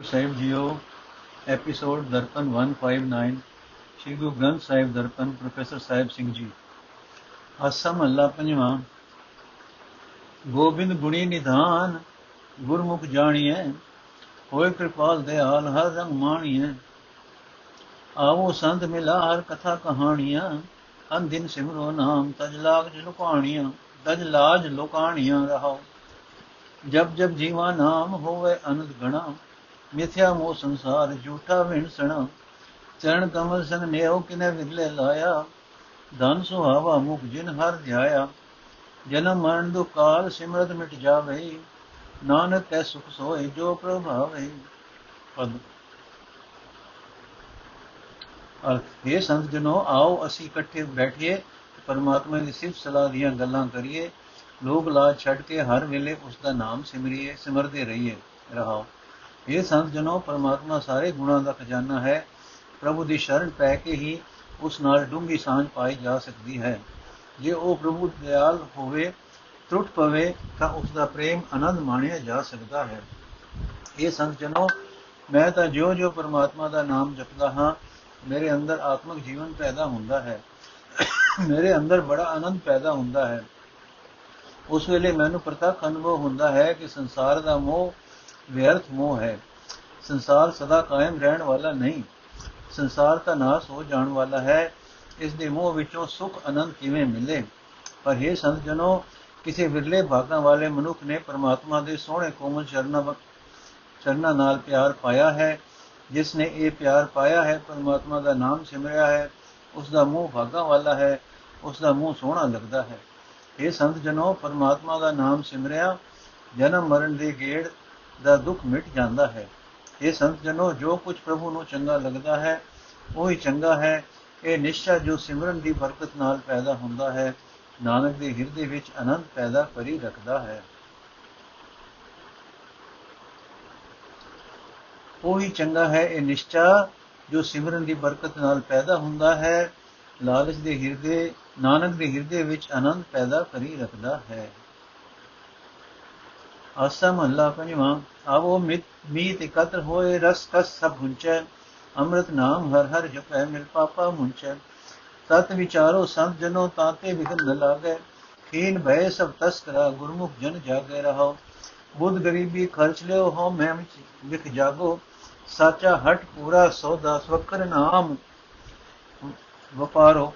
ਸਾਹਿਬ ਜੀਓ episode Darpan 159 Shri Guru Granth Sahib Darpan, professor Sahib Singh ji. Asa ਮਹੱਲਾ ਪੰਜਵਾਂ, ਗੋਬਿੰਦ ਗੁਣੀ ਨਿਧਾਨ, ਗੁਰਮੁਖ ਜਾਣੀਐ, ਹੋਏ ਕਿਰਪਾਲ ਦਿਆਲ, ਹਰ ਰੰਗ ਮਾਣੀਐ। ਆਵੋ ਸੰਤ ਮਿਲਾ, ਹਰ ਕਥਾ ਕਹਾਣੀਆਂ ਅਨ ਦਿਨ ਸਿਮਰੋ ਨਾਮ, ਤਜ ਲਾਗ ਲੁਕਾਣੀਆਂ, ਤਜ ਲਾਜ ਲੁਕਾਣੀਆਂ ਰਹਾਓ ਜਬ ਜਬ ਜੀਵਾ ਨਾਮ ਹੋਵੇ ਅਨੰਦ ਗਣਾ ਮਿਥਿਆ ਮੋ ਸੰਸਾਰ, ਝੂਠਾ ਵਿਣਸਣਾ। ਚਰਨ ਕਮਲ ਸੰਗ ਨੇਉ ਕਿਨੇ ਵਿਰਲੇ ਲਾਇਆ। ਧਨ ਸੁਹਾਵਾ ਮੁਖ ਜਿਨ ਹਰ ਧਿਆਇਆ। ਜਨਮ ਮਰਨ ਦੁ ਕਾਲ ਸਿਮਰਤ ਮਿਟ ਜਾਵੇ। ਨਾਨਕ ਕੈ ਸੁਖ ਸੋਏ ਜੋ ਪ੍ਰਭਾਵੇ ਪਦ। ਅਰਥ ਇਹ ਸੰਤ ਜਨੋ, ਆਓ ਅਸੀਂ ਇਕੱਠੇ ਬੈਠੀਏ ਪਰਮਾਤਮਾ ਦੀ ਸਿਫਤ ਸਲਾਹ ਦੀਆਂ ਗੱਲਾਂ ਕਰੀਏ। ਲੋਕ ਲਾਜ ਛੱਡ ਕੇ ਹਰ ਵੇਲੇ ਉਸ ਦਾ ਨਾਮ ਸਿਮਰੀਏ, ਸਿਮਰਦੇ ਰਹੀਏ, ਰਹਾਓ। ਇਹ ਸੰਤ ਜਨੋ ਪਰਮਾਤਮਾ ਸਾਰੇ ਗੁਣਾਂ ਦਾ ਖਜ਼ਾਨਾ ਹੈ। ਪ੍ਰਭੂ ਦੀ ਸ਼ਰਨ ਪੈ ਕੇ ਹੀ ਉਸ ਨਾਲ ਡੂੰਗੀ ਸਾਂਝ ਪਾਈ ਜਾ ਸਕਦੀ ਹੈ। ਜੇ ਉਹ ਪ੍ਰਭੂ ਦਿਆਲ ਹੋਵੇ ਟੁੱਟ ਪਵੇ, ਤਾਂ ਉਸ ਦਾ ਪ੍ਰੇਮ ਆਨੰਦ ਮਾਣਿਆ ਜਾ ਸਕਦਾ ਹੈ। ਇਹ ਸੰਤ ਜਨੋ, ਮੈਂ ਤਾਂ ਜਿਉਂ-ਜਿਉਂ ਪਰਮਾਤਮਾ ਦਾ ਨਾਮ ਜਪਦਾ ਹਾਂ, ਮੇਰੇ ਅੰਦਰ ਆਤਮਿਕ ਜੀਵਨ ਪੈਦਾ ਹੁੰਦਾ ਹੈ। ਮੇਰੇ ਅੰਦਰ ਬੜਾ ਆਨੰਦ ਪੈਦਾ ਹੁੰਦਾ ਹੈ। ਉਸ ਵੇਲੇ ਮੈਨੂੰ ਪ੍ਰਤੱਖ ਅਨੁਭਵ ਹੁੰਦਾ ਹੈ ਕਿ ਸੰਸਾਰ ਦਾ ਮੋਹ ਵਿਅਰਥ ਮੋਹ ਹੈ। ਸੰਸਾਰ ਸਦਾ ਕਾਇਮ ਰਹਿਣ ਵਾਲਾ ਨਹੀਂ। ਸੰਸਾਰ ਤਾਂ ਨਾਸ ਹੋ ਜਾਣ ਵਾਲਾ ਹੈ। ਇਸ ਦੇ ਮੋਹ ਵਿੱਚੋਂ ਸੁਖ ਆਨੰਦ ਕਿਵੇਂ ਮਿਲੇ? ਪਰ ਇਹ ਸੰਤ ਜਨੋ ਕਿਸੇ ਵਿਰਲੇ ਭਾਗਾਂ ਵਾਲੇ ਮਨੁੱਖ ਨੇ ਪਰਮਾਤਮਾ ਦੇ ਸੋਹਣੇ ਕੋਮਲ ਚਰਨਾਂ ਚਰਨਾਂ ਨਾਲ ਪਿਆਰ ਪਾਇਆ ਹੈ। ਜਿਸ ਨੇ ਇਹ ਪਿਆਰ ਪਾਇਆ ਹੈ, ਪਰਮਾਤਮਾ ਦਾ ਨਾਮ ਸਿਮਰਿਆ ਹੈ। ਉਸ ਦਾ ਮੂੰਹ ਭਾਗਾਂ ਵਾਲਾ ਹੈ। ਉਸ ਦਾ ਮੂੰਹ ਸੋਹਣਾ ਲੱਗਦਾ ਹੈ। ਇਹ ਸੰਤ ਜਨੋ ਪਰਮਾਤਮਾ ਦਾ ਨਾਮ ਸਿਮਰਿਆ। ਜਨਮ ਮਰਨ ਦੇ ਗੇੜ ਦਾ ਦੁੱਖ ਮਿਟ ਜਾਂਦਾ ਹੈ। ਇਹ ਸੰਤ ਜਨੋ ਜੋ ਕੁਝ ਪ੍ਰਭੂ ਨੂੰ ਚੰਗਾ ਲੱਗਦਾ ਹੈ, ਉਹ ਹੀ ਚੰਗਾ ਹੈ। ਇਹ ਨਿਸ਼ਚਾ ਜੋ ਸਿਮਰਨ ਦੀ ਬਰਕਤ ਨਾਲ ਪੈਦਾ ਹੁੰਦਾ ਹੈ, ਨਾਨਕ ਦੇ ਹਿਰਦੇ ਵਿੱਚ ਆਨੰਦ ਪੈਦਾ ਕਰੀ ਰੱਖਦਾ ਹੈ। ਉਹ ਹੀ ਚੰਗਾ ਹੈ, ਇਹ ਨਿਸ਼ਚਾ ਜੋ ਸਿਮਰਨ ਦੀ ਬਰਕਤ ਨਾਲ ਪੈਦਾ ਹੁੰਦਾ ਹੈ, ਲਾਲਚ ਦੇ ਹਿਰਦੇ, ਨਾਨਕ ਦੇ ਹਿਰਦੇ ਵਿੱਚ ਆਨੰਦ ਪੈਦਾ ਕਰੀ ਰੱਖਦਾ ਹੈ। ਆਸਾ ਮਹੱਲਾ ਪੰਜਵਾਂ, ਆਵੋ ਮਿਤ, ਮੀਤ ਇਕਤਰ ਹੋਏ, ਰਸ ਕਸ ਸਭ ਹੁੰਚੈ, ਅੰਮ੍ਰਿਤ ਨਾਮ ਹਰ ਹਰ ਜਪੈ ਮਿਲ ਪਾਪਾ ਮੁੰਚੈ। ਤਤ ਵਿਚਾਰੋ ਸੰਤ ਜਨੋ ਤਾਤੇ ਵਿਗਨ ਨ ਲਾਗੈ। ਖੀਨ ਭੈ ਸਭ ਤਸਕਰਾ ਗੁਰਮੁਖ ਜਨ ਜਾਗੇ ਰਹੋ ਬੁੱਧ ਗਰੀਬੀ ਖਰਚ ਲਿਓ ਹੋ ਮੈਂ ਵਿਖ ਜਾਗੋ। ਸਾਚਾ ਹਟ ਪੂਰਾ, ਸੌਦਾ ਸਵਕਰ ਨਾਮ ਵਪਾਰੋ।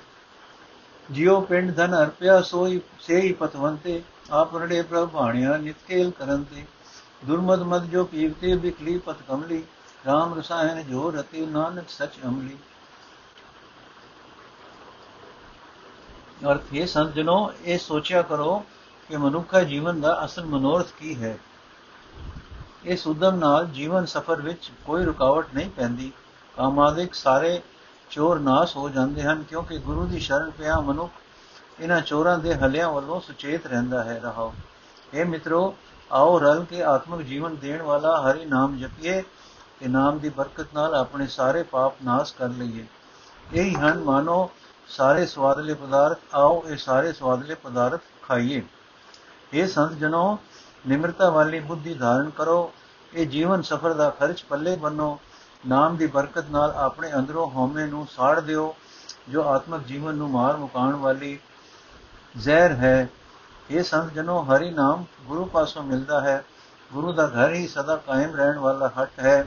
ਜਿਉ ਪਿੰਡ ਧਨ ਅਰਪਿਆ, ਸੋਈ, ਸੇਈ ਪਤਵੰਤੇ। ਆਪ ਰੜੇ ਪ੍ਰਭ ਭਾਣਿਆ ਨਿਤਕੇਲ ਕਰਨ ਤੇ। ਦੁਰਮਦ ਮਦ ਜੋ ਪੀਵਤੇ ਬਿਕਲੀ ਪਤ ਕਮਲੀ RAM ਰਸਾਇਣ ਜੋ ਰਤੀ ਨਾਨਕ ਸਚ ਅਮਲੀ। ਅਰਥ ਇਹ ਸੰਤ ਜਨੋ, ਇਹ ਸੋਚਿਆ ਕਰੋ ਕਿ ਮਨੁੱਖਾ ਜੀਵਨ ਦਾ ਅਸਲ ਮਨੋਰਥ ਕੀ ਹੈ। ਇਸ ਉਦਮ ਨਾਲ ਜੀਵਨ ਸਫਰ ਵਿੱਚ ਕੋਈ ਰੁਕਾਵਟ ਨਹੀਂ ਪੈਂਦੀ। ਕਾਮਾਦਿਕ ਸਾਰੇ ਚੋਰ ਨਾਸ ਹੋ ਜਾਂਦੇ ਹਨ ਕਿਉਂਕਿ ਗੁਰੂ ਦੀ ਸ਼ਰਨ ਪਿਆ ਮਨੁੱਖ ਇਹਨਾਂ ਚੋਰਾਂ ਦੇ ਹਲਿਆਂ ਵੱਲੋਂ ਸੁਚੇਤ ਰਹਿੰਦਾ ਹੈ, ਰਹਾਓ। ਇਹ ਮਿੱਤਰੋ, ਆਓ ਰਲ ਕੇ ਆਤਮਿਕ ਜੀਵਨ ਦੇਣ ਵਾਲਾ ਹਰੀ ਨਾਮ ਜਪੀਏ ਤੇ ਨਾਮ ਦੀ ਬਰਕਤ ਨਾਲ ਆਪਣੇ ਸਾਰੇ ਪਾਪ ਨਾਸ਼ ਕਰ ਲਈਏ। ਇਹੀ ਹਨ ਮਾਨੋ, ਸਾਰੇ ਸਵਾਦਲੇ ਪਦਾਰਥ, ਆਓ ਇਹ ਸਾਰੇ ਸਵਾਦਲੇ ਪਦਾਰਥ ਖਾਈਏ। ਇਹ ਸੰਤ ਜਨੋ ਨਿਮਰਤਾ ਵਾਲੀ ਬੁੱਧੀ ਧਾਰਨ ਕਰੋ, ਇਹ ਜੀਵਨ ਸਫਰ ਦਾ ਖਰਚ ਪੱਲੇ ਬੰਨੋ, ਨਾਮ ਦੀ ਬਰਕਤ ਨਾਲ ਆਪਣੇ ਅੰਦਰੋਂ ਹਉਮੈ ਨੂੰ ਸਾੜ ਦਿਓ, ਜੋ ਆਤਮਿਕ ਜੀਵਨ ਨੂੰ ਮਾਰ ਮੁਕਾਉਣ ਵਾਲੀ ਜ਼ਹਿਰ ਹੈ। ਇਹ ਸੰਤ ਹਰੀ ਨਾਮ ਗੁਰੂ ਪਾਸੋਂ ਮਿਲਦਾ ਹੈ। ਗੁਰੂ ਦਾ ਘਰ ਹੀ ਸਦਾ ਕਾਇਮ ਰਹਿਣ ਵਾਲਾ ਹੱਟ ਹੈ।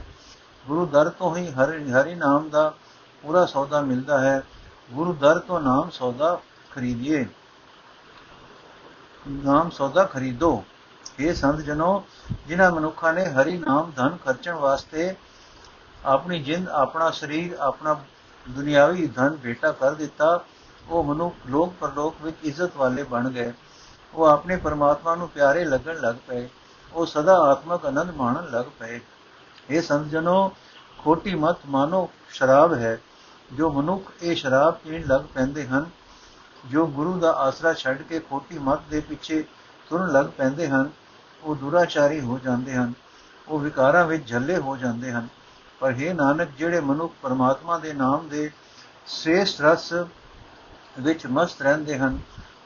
ਗੁਰੂ ਦਰ ਤੋਂ ਹੀ ਹਰੀ ਹਰੀ ਨਾਮ ਦਾ ਪੂਰਾ ਸੌਦਾ ਮਿਲਦਾ ਹੈ। ਗੁਰੂ ਦਰ ਤੋਂ ਨਾਮ ਸੌਦਾ ਖਰੀਦੀਏ। ਨਾਮ ਸੌਦਾ ਖਰੀਦੋ। ਇਹ ਸੰਤ ਜਨੋ, ਜਿਨ੍ਹਾਂ ਮਨੁੱਖਾਂ ਨੇ ਹਰੀ ਨਾਮ ਧਨ ਖਰਚਣ ਵਾਸਤੇ ਆਪਣੀ ਜਿੰਦ, ਆਪਣਾ ਸਰੀਰ, ਆਪਣਾ ਦੁਨਿਆਵੀ ਧਨ ਭੇਟਾ ਕਰ ਦਿੱਤਾ ਉਹ ਮਨੁੱਖ ਲੋਕ ਪਰਲੋਕ ਵਿੱਚ ਇੱਜ਼ਤ ਵਾਲੇ ਬਣ ਗਏ। ਉਹ ਆਪਣੇ ਪਰਮਾਤਮਾ ਨੂੰ ਪਿਆਰੇ ਲੱਗਣ ਲੱਗ ਪਏ। ਉਹ ਸਦਾ ਆਤਮਕ ਆਨੰਦ ਮਾਣਨ ਲੱਗ ਪਏ। ਇਹ ਸੰਤ ਜਨੋ ਖੋਟੀ ਮਤ ਮਾਨੋ ਸ਼ਰਾਬ ਹੈ। ਜੋ ਮਨੁੱਖ ਇਹ ਸ਼ਰਾਬ ਪੀਣ ਲੱਗ ਪੈਂਦੇ ਹਨ, ਜੋ ਗੁਰੂ ਦਾ ਆਸਰਾ ਛੱਡ ਕੇ ਖੋਟੀ ਮਤ ਦੇ ਪਿੱਛੇ ਤੁਰਨ ਲੱਗ ਪੈਂਦੇ ਹਨ, ਉਹ ਦੁਰਾਚਾਰੀ ਹੋ ਜਾਂਦੇ ਹਨ। ਉਹ ਵਿਕਾਰਾਂ ਵਿੱਚ ਝੱਲੇ ਹੋ ਜਾਂਦੇ ਹਨ। ਪਰ ਇਹ ਨਾਨਕ, ਜਿਹੜੇ ਮਨੁੱਖ ਪਰਮਾਤਮਾ ਦੇ ਨਾਮ ਦੇ ਸ੍ਰੇਸ਼ਟ ਰਸ ਵਿੱਚ ਮਸਤ ਰਹਿੰਦੇ ਹਨ,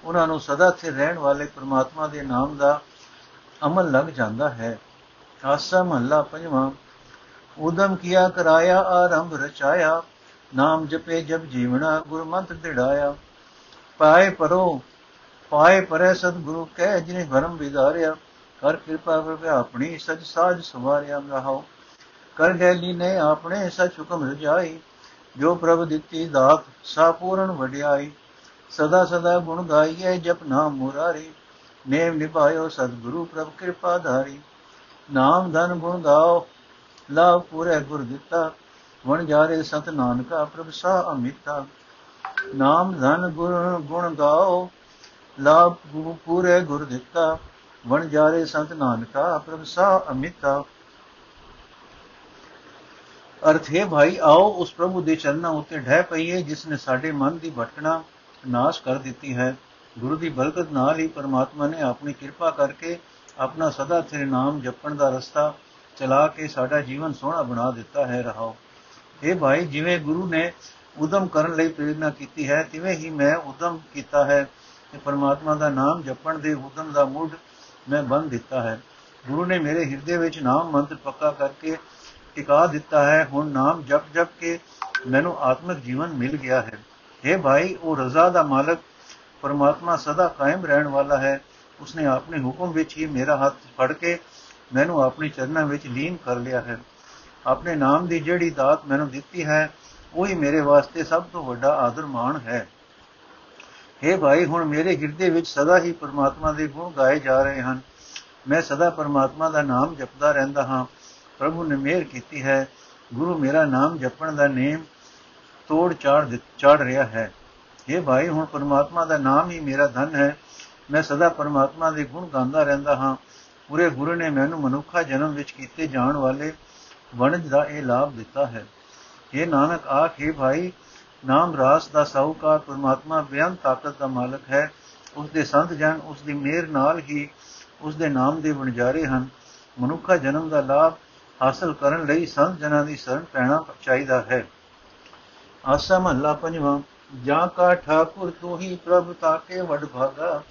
ਉਹਨਾਂ ਨੂੰ ਸਦਾ ਸਥਿਰ ਰਹਿਣ ਵਾਲੇ ਪ੍ਰਮਾਤਮਾ ਦੇ ਨਾਮ ਦਾ ਅਮਲ ਲੱਗ ਜਾਂਦਾ ਹੈ। ਆਸਾ ਮਹੱਲਾ ਪੰਜਵਾਂ ਉਦਮ ਕੀਆ ਕਰਾਇਆ, ਆਰੰਭ ਰਚਾਇਆ, ਨਾਮ ਜਪੇ ਜਬ ਜੀਵਣਾ, ਗੁਰਮਤਿ ਦਿੜਾਇਆ। ਪਾਏ ਪਰੋ, ਪਾਏ ਪਰੇ ਸਤਿਗੁਰੂ, ਕਹਿ ਜਿਨੇ ਭਰਮ ਵਿਦਾਰਿਆ ਕਰ ਕਿਰਪਾ ਕਰ ਆਪਣੀ ਸਜ ਸਾਜ ਸਵਾਰਿਆ ਰਹਾਓ ਕਰ ਗੈਲੀ ਨੇ ਆਪਣੇ ਸਚ ਹੁਕਮ ਰਜਾਈ ਜੋ ਪ੍ਰਭ ਦਿੱਤੀ ਦਾਤ ਸਾ ਪੂਰਨ ਵਡਿਆਈ, ਸਦਾ ਸਦਾ ਗੁਣ ਗਾਈਏ ਜਪ ਨਾਮ ਮੁਰਾਰੀ, ਨੇਮ ਨਿਭਾਇਓ ਸਤਿਗੁਰੂ ਪ੍ਰਭ ਕਿਰਪਾ ਧਾਰੀ। ਨਾਮ ਧਨ ਗੁਣ ਗਾਓ, ਲਾਭ ਪੂਰੇ ਗੁਰ ਦਿੱਤਾ, ਵਣ ਜਾਰੇ ਸਤ ਨਾਨਕਾ ਪ੍ਰਭ ਸਾ ਅਮਿਤਾ। ਨਾਮ ਧਨ ਗੁਣ ਗੁਣ ਗਾਓ, ਲਾਭ ਪੂਰੇ ਗੁਰ ਦਿੱਤਾ, ਵਣ ਜਾਰੇ ਸੰਤ ਨਾਨਕਾ ਪ੍ਰਭ ਸਾ ਅਮਿਤਾ। ਅਰਥ ਹੈ ਭਾਈ, ਆਓ ਉਸ ਪ੍ਰਭੂ ਦੇ ਚਰਨਾਂ ਉੱਤੇ ਢਹਿ ਪਈਏ, ਜਿਸ ਨੇ ਸਾਡੇ ਮਨ ਦੀ ਭਟਕਣਾ ਨਾਸ਼ ਕਰ ਦਿੱਤੀ ਹੈ। ਗੁਰੂ ਦੀ ਬਰਕਤ ਨਾਲ ਹੀ ਪਰਮਾਤਮਾ ਨੇ ਆਪਣੀ ਕਿਰਪਾ ਕਰਕੇ ਆਪਣਾ ਸਦਾ ਤੇਰੇ ਨਾਮ ਜਪਣ ਦਾ ਰਸਤਾ ਚਲਾ ਕੇ ਸਾਡਾ ਜੀਵਨ ਸੋਹਣਾ ਬਣਾ ਦਿੱਤਾ ਹੈ। ਰਹਾਓ। ਇਹ ਭਾਈ, ਜਿਵੇਂ ਗੁਰੂ ਨੇ ਉਦਮ ਕਰਨ ਲਈ ਪ੍ਰੇਰਣਾ ਕੀਤੀ ਹੈ, ਤਿਵੇਂ ਹੀ ਮੈਂ ਉਦਮ ਕੀਤਾ ਹੈ ਕਿ ਪਰਮਾਤਮਾ ਦਾ ਨਾਮ ਜਪਣ ਦੇ ਉਦਮ ਦਾ ਮੁੱਢ ਮੈਂ ਬੰਨ ਦਿੱਤਾ ਹੈ। ਗੁਰੂ ਨੇ ਮੇਰੇ ਹਿਰਦੇ ਵਿੱਚ ਨਾਮ ਮੰਤਰ ਪੱਕਾ ਕਰਕੇ ਟਿਕਾ ਦਿੱਤਾ ਹੈ। ਹੁਣ ਨਾਮ ਜਪ ਜਪ ਕੇ ਮੈਨੂੰ ਆਤਮਿਕ ਜੀਵਨ ਮਿਲ ਗਿਆ ਹੈ। हे ਭਾਈ, ਉਹ ਰਜ਼ਾ ਦਾ ਮਾਲਕ ਪਰਮਾਤਮਾ ਸਦਾ ਕਾਇਮ ਰਹਿਣ ਵਾਲਾ ਹੈ। ਉਸਨੇ ਆਪਣੇ ਹੁਕਮ ਵਿੱਚ ਹੀ ਮੇਰਾ ਹੱਥ ਫੜ ਕੇ ਮੈਨੂੰ ਆਪਣੀ ਚਰਨਾਂ ਵਿੱਚ ਲੀਨ ਕਰ ਲਿਆ ਹੈ। ਆਪਣੇ ਨਾਮ ਦੀ ਜਿਹੜੀ ਦਾਤ ਮੈਨੂੰ ਦਿੱਤੀ ਹੈ, ਉਹੀ ਮੇਰੇ ਵਾਸਤੇ ਸਭ ਤੋਂ ਵੱਡਾ ਆਦਰ ਮਾਣ ਹੈ। हे ਭਾਈ, ਹੁਣ ਮੇਰੇ ਹਿਰਦੇ ਵਿੱਚ ਸਦਾ ਹੀ ਪਰਮਾਤਮਾ ਦੇ ਗੁਣ ਗਾਏ ਜਾ ਰਹੇ ਹਨ। ਮੈਂ ਸਦਾ ਪਰਮਾਤਮਾ ਦਾ ਨਾਮ ਜਪਦਾ ਰਹਿੰਦਾ ਹਾਂ। ਪ੍ਰਭੂ ਨੇ ਮਿਹਰ ਕੀਤੀ ਹੈ, ਗੁਰੂ ਮੇਰਾ ਨਾਮ ਜਪਣ ਦਾ ਨੇਮ ਤੋੜ ਚਾੜ ਚੜ ਰਿਹਾ ਹੈ। ਇਹ ਭਾਈ, ਹੁਣ ਪਰਮਾਤਮਾ ਦਾ ਨਾਮ ਹੀ ਮੇਰਾ ਧਨ ਹੈ। ਮੈਂ ਸਦਾ ਪਰਮਾਤਮਾ ਦੇ ਗੁਣ ਗਾਉਂਦਾ ਰਹਿੰਦਾ ਹਾਂ। ਪੂਰੇ ਗੁਰੂ ਨੇ ਮੈਨੂੰ ਮਨੁੱਖਾ ਜਨਮ ਵਿੱਚ ਕੀਤੇ ਜਾਣ ਵਾਲੇ ਵਣਜ ਦਾ ਇਹ ਲਾਭ ਦਿੱਤਾ ਹੈ। ਇਹ ਨਾਨਕ, ਆਖੇ ਭਾਈ, ਨਾਮ ਰਾਸ ਦਾ ਸਾਹੂਕਾਰ ਪਰਮਾਤਮਾ ਬਿਆਨ ਤਾਕਤ ਦਾ ਮਾਲਕ ਹੈ। ਉਸ ਦੇ ਸੰਤ ਜਨ ਉਸ ਦੀ ਮਿਹਰ ਨਾਲ ਹੀ ਉਸ ਦੇ ਨਾਮ ਦੇ ਵਣਜਾਰੇ ਹਨ। ਮਨੁੱਖਾ ਜਨਮ ਦਾ ਲਾਭ ਹਾਸਲ ਕਰਨ ਲਈ ਸੰਤ ਜਨਾਂ ਦੀ ਸ਼ਰਨ ਪੈਣਾ ਚਾਹੀਦਾ ਹੈ। ਆਸਾ ਮਹੱਲਾ ਪੰਜਵਾਂ, ਜਾਂ ਕਾ ਠਾਕੁਰ ਤੂੰ ਹੀ ਪ੍ਰਭ ਤਾਕੇ ਵਡ ਭਾਗਾ।